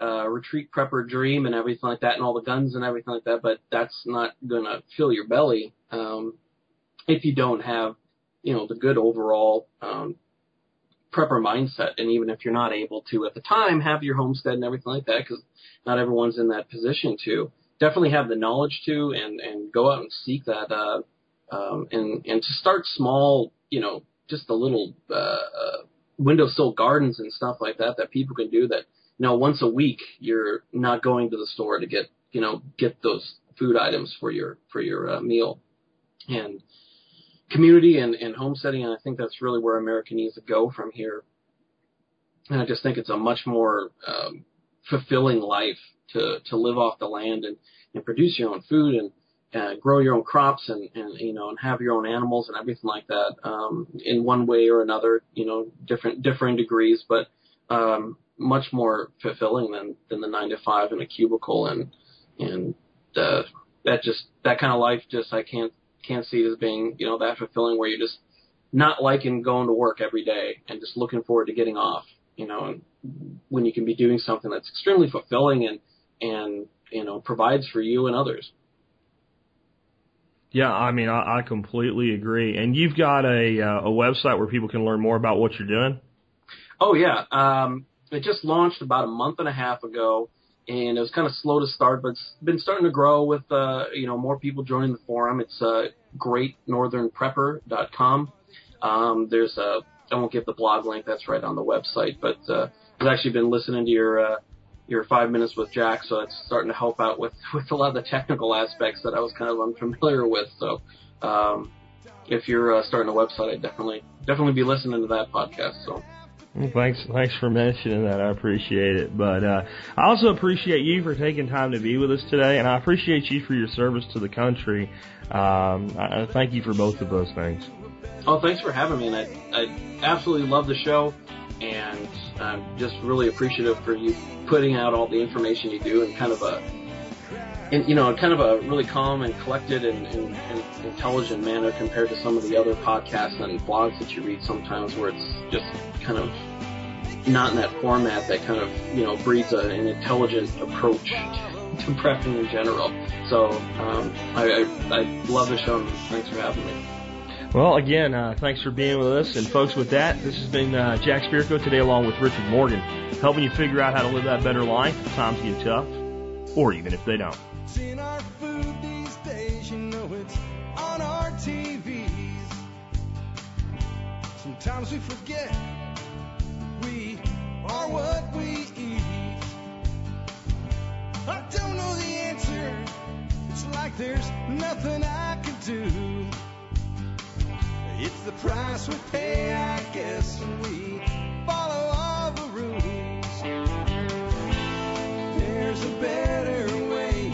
uh, retreat prepper dream and everything like that, and all the guns and everything like that, but that's not gonna fill your belly um, if you don't have, you know, the good overall um, prepper mindset. And even if you're not able to at the time have your homestead and everything like that, because not everyone's in that position to, definitely have the knowledge to and and go out and seek that. Uh, um, and and to start small, you know, just the little uh, uh, windowsill gardens and stuff like that that people can do. That you know, once a week you're not going to the store to get you know get those food items for your for your uh, meal, and community and, and homesteading. And I think that's really where America needs to go from here. And I just think it's a much more um, fulfilling life to to live off the land and and produce your own food and uh, grow your own crops and, and you know and have your own animals and everything like that um, in one way or another you know different differing degrees but um, much more fulfilling than than the nine to five in a cubicle and and uh, that just that kind of life just I can't can't see it as being you know that fulfilling where you're just not liking going to work every day and just looking forward to getting off you know and when you can be doing something that's extremely fulfilling and and you know provides for you and others Yeah, I mean, I, I completely agree. And you've got a uh, a website where people can learn more about what you're doing. Oh yeah. Um, it just launched about a month and a half ago, and it was kind of slow to start, but it's been starting to grow with uh, you know more people joining the forum. It's uh, greatnorthernprepper.com. Um, there's a I won't give the blog link. That's right on the website. But uh, I've actually been listening to your uh, your five minutes with Jack, so it's starting to help out with <laughs> with a lot of the technical aspects that I was kind of unfamiliar with. So um, if you're uh, starting a website, I'd definitely definitely be listening to that podcast. So. Thanks, thanks for mentioning that. I appreciate it. But uh, I also appreciate you for taking time to be with us today, and I appreciate you for your service to the country. Um, I, I thank you for both of those things. Oh, thanks for having me. And I, I absolutely love the show, and I'm just really appreciative for you putting out all the information you do and kind of a, in, you know, kind of a really calm and collected and, and, and intelligent manner compared to some of the other podcasts and blogs that you read sometimes, where it's just kind of not in that format that kind of you know breeds a, an intelligent approach to prepping in general. So um, I, I, I love the show. Thanks for having me. Well, again, uh, thanks for being with us. And folks, with that, this has been uh, Jack Spirko today along with Richard Morgan, helping you figure out how to live that better life if times get tough, or even if they don't. In our food these days, you know it's on our TVs. Sometimes we forget we are what we eat. I don't know the answer. It's like there's nothing I can do. It's the price we pay, I guess, when we follow all the rules. There's a better way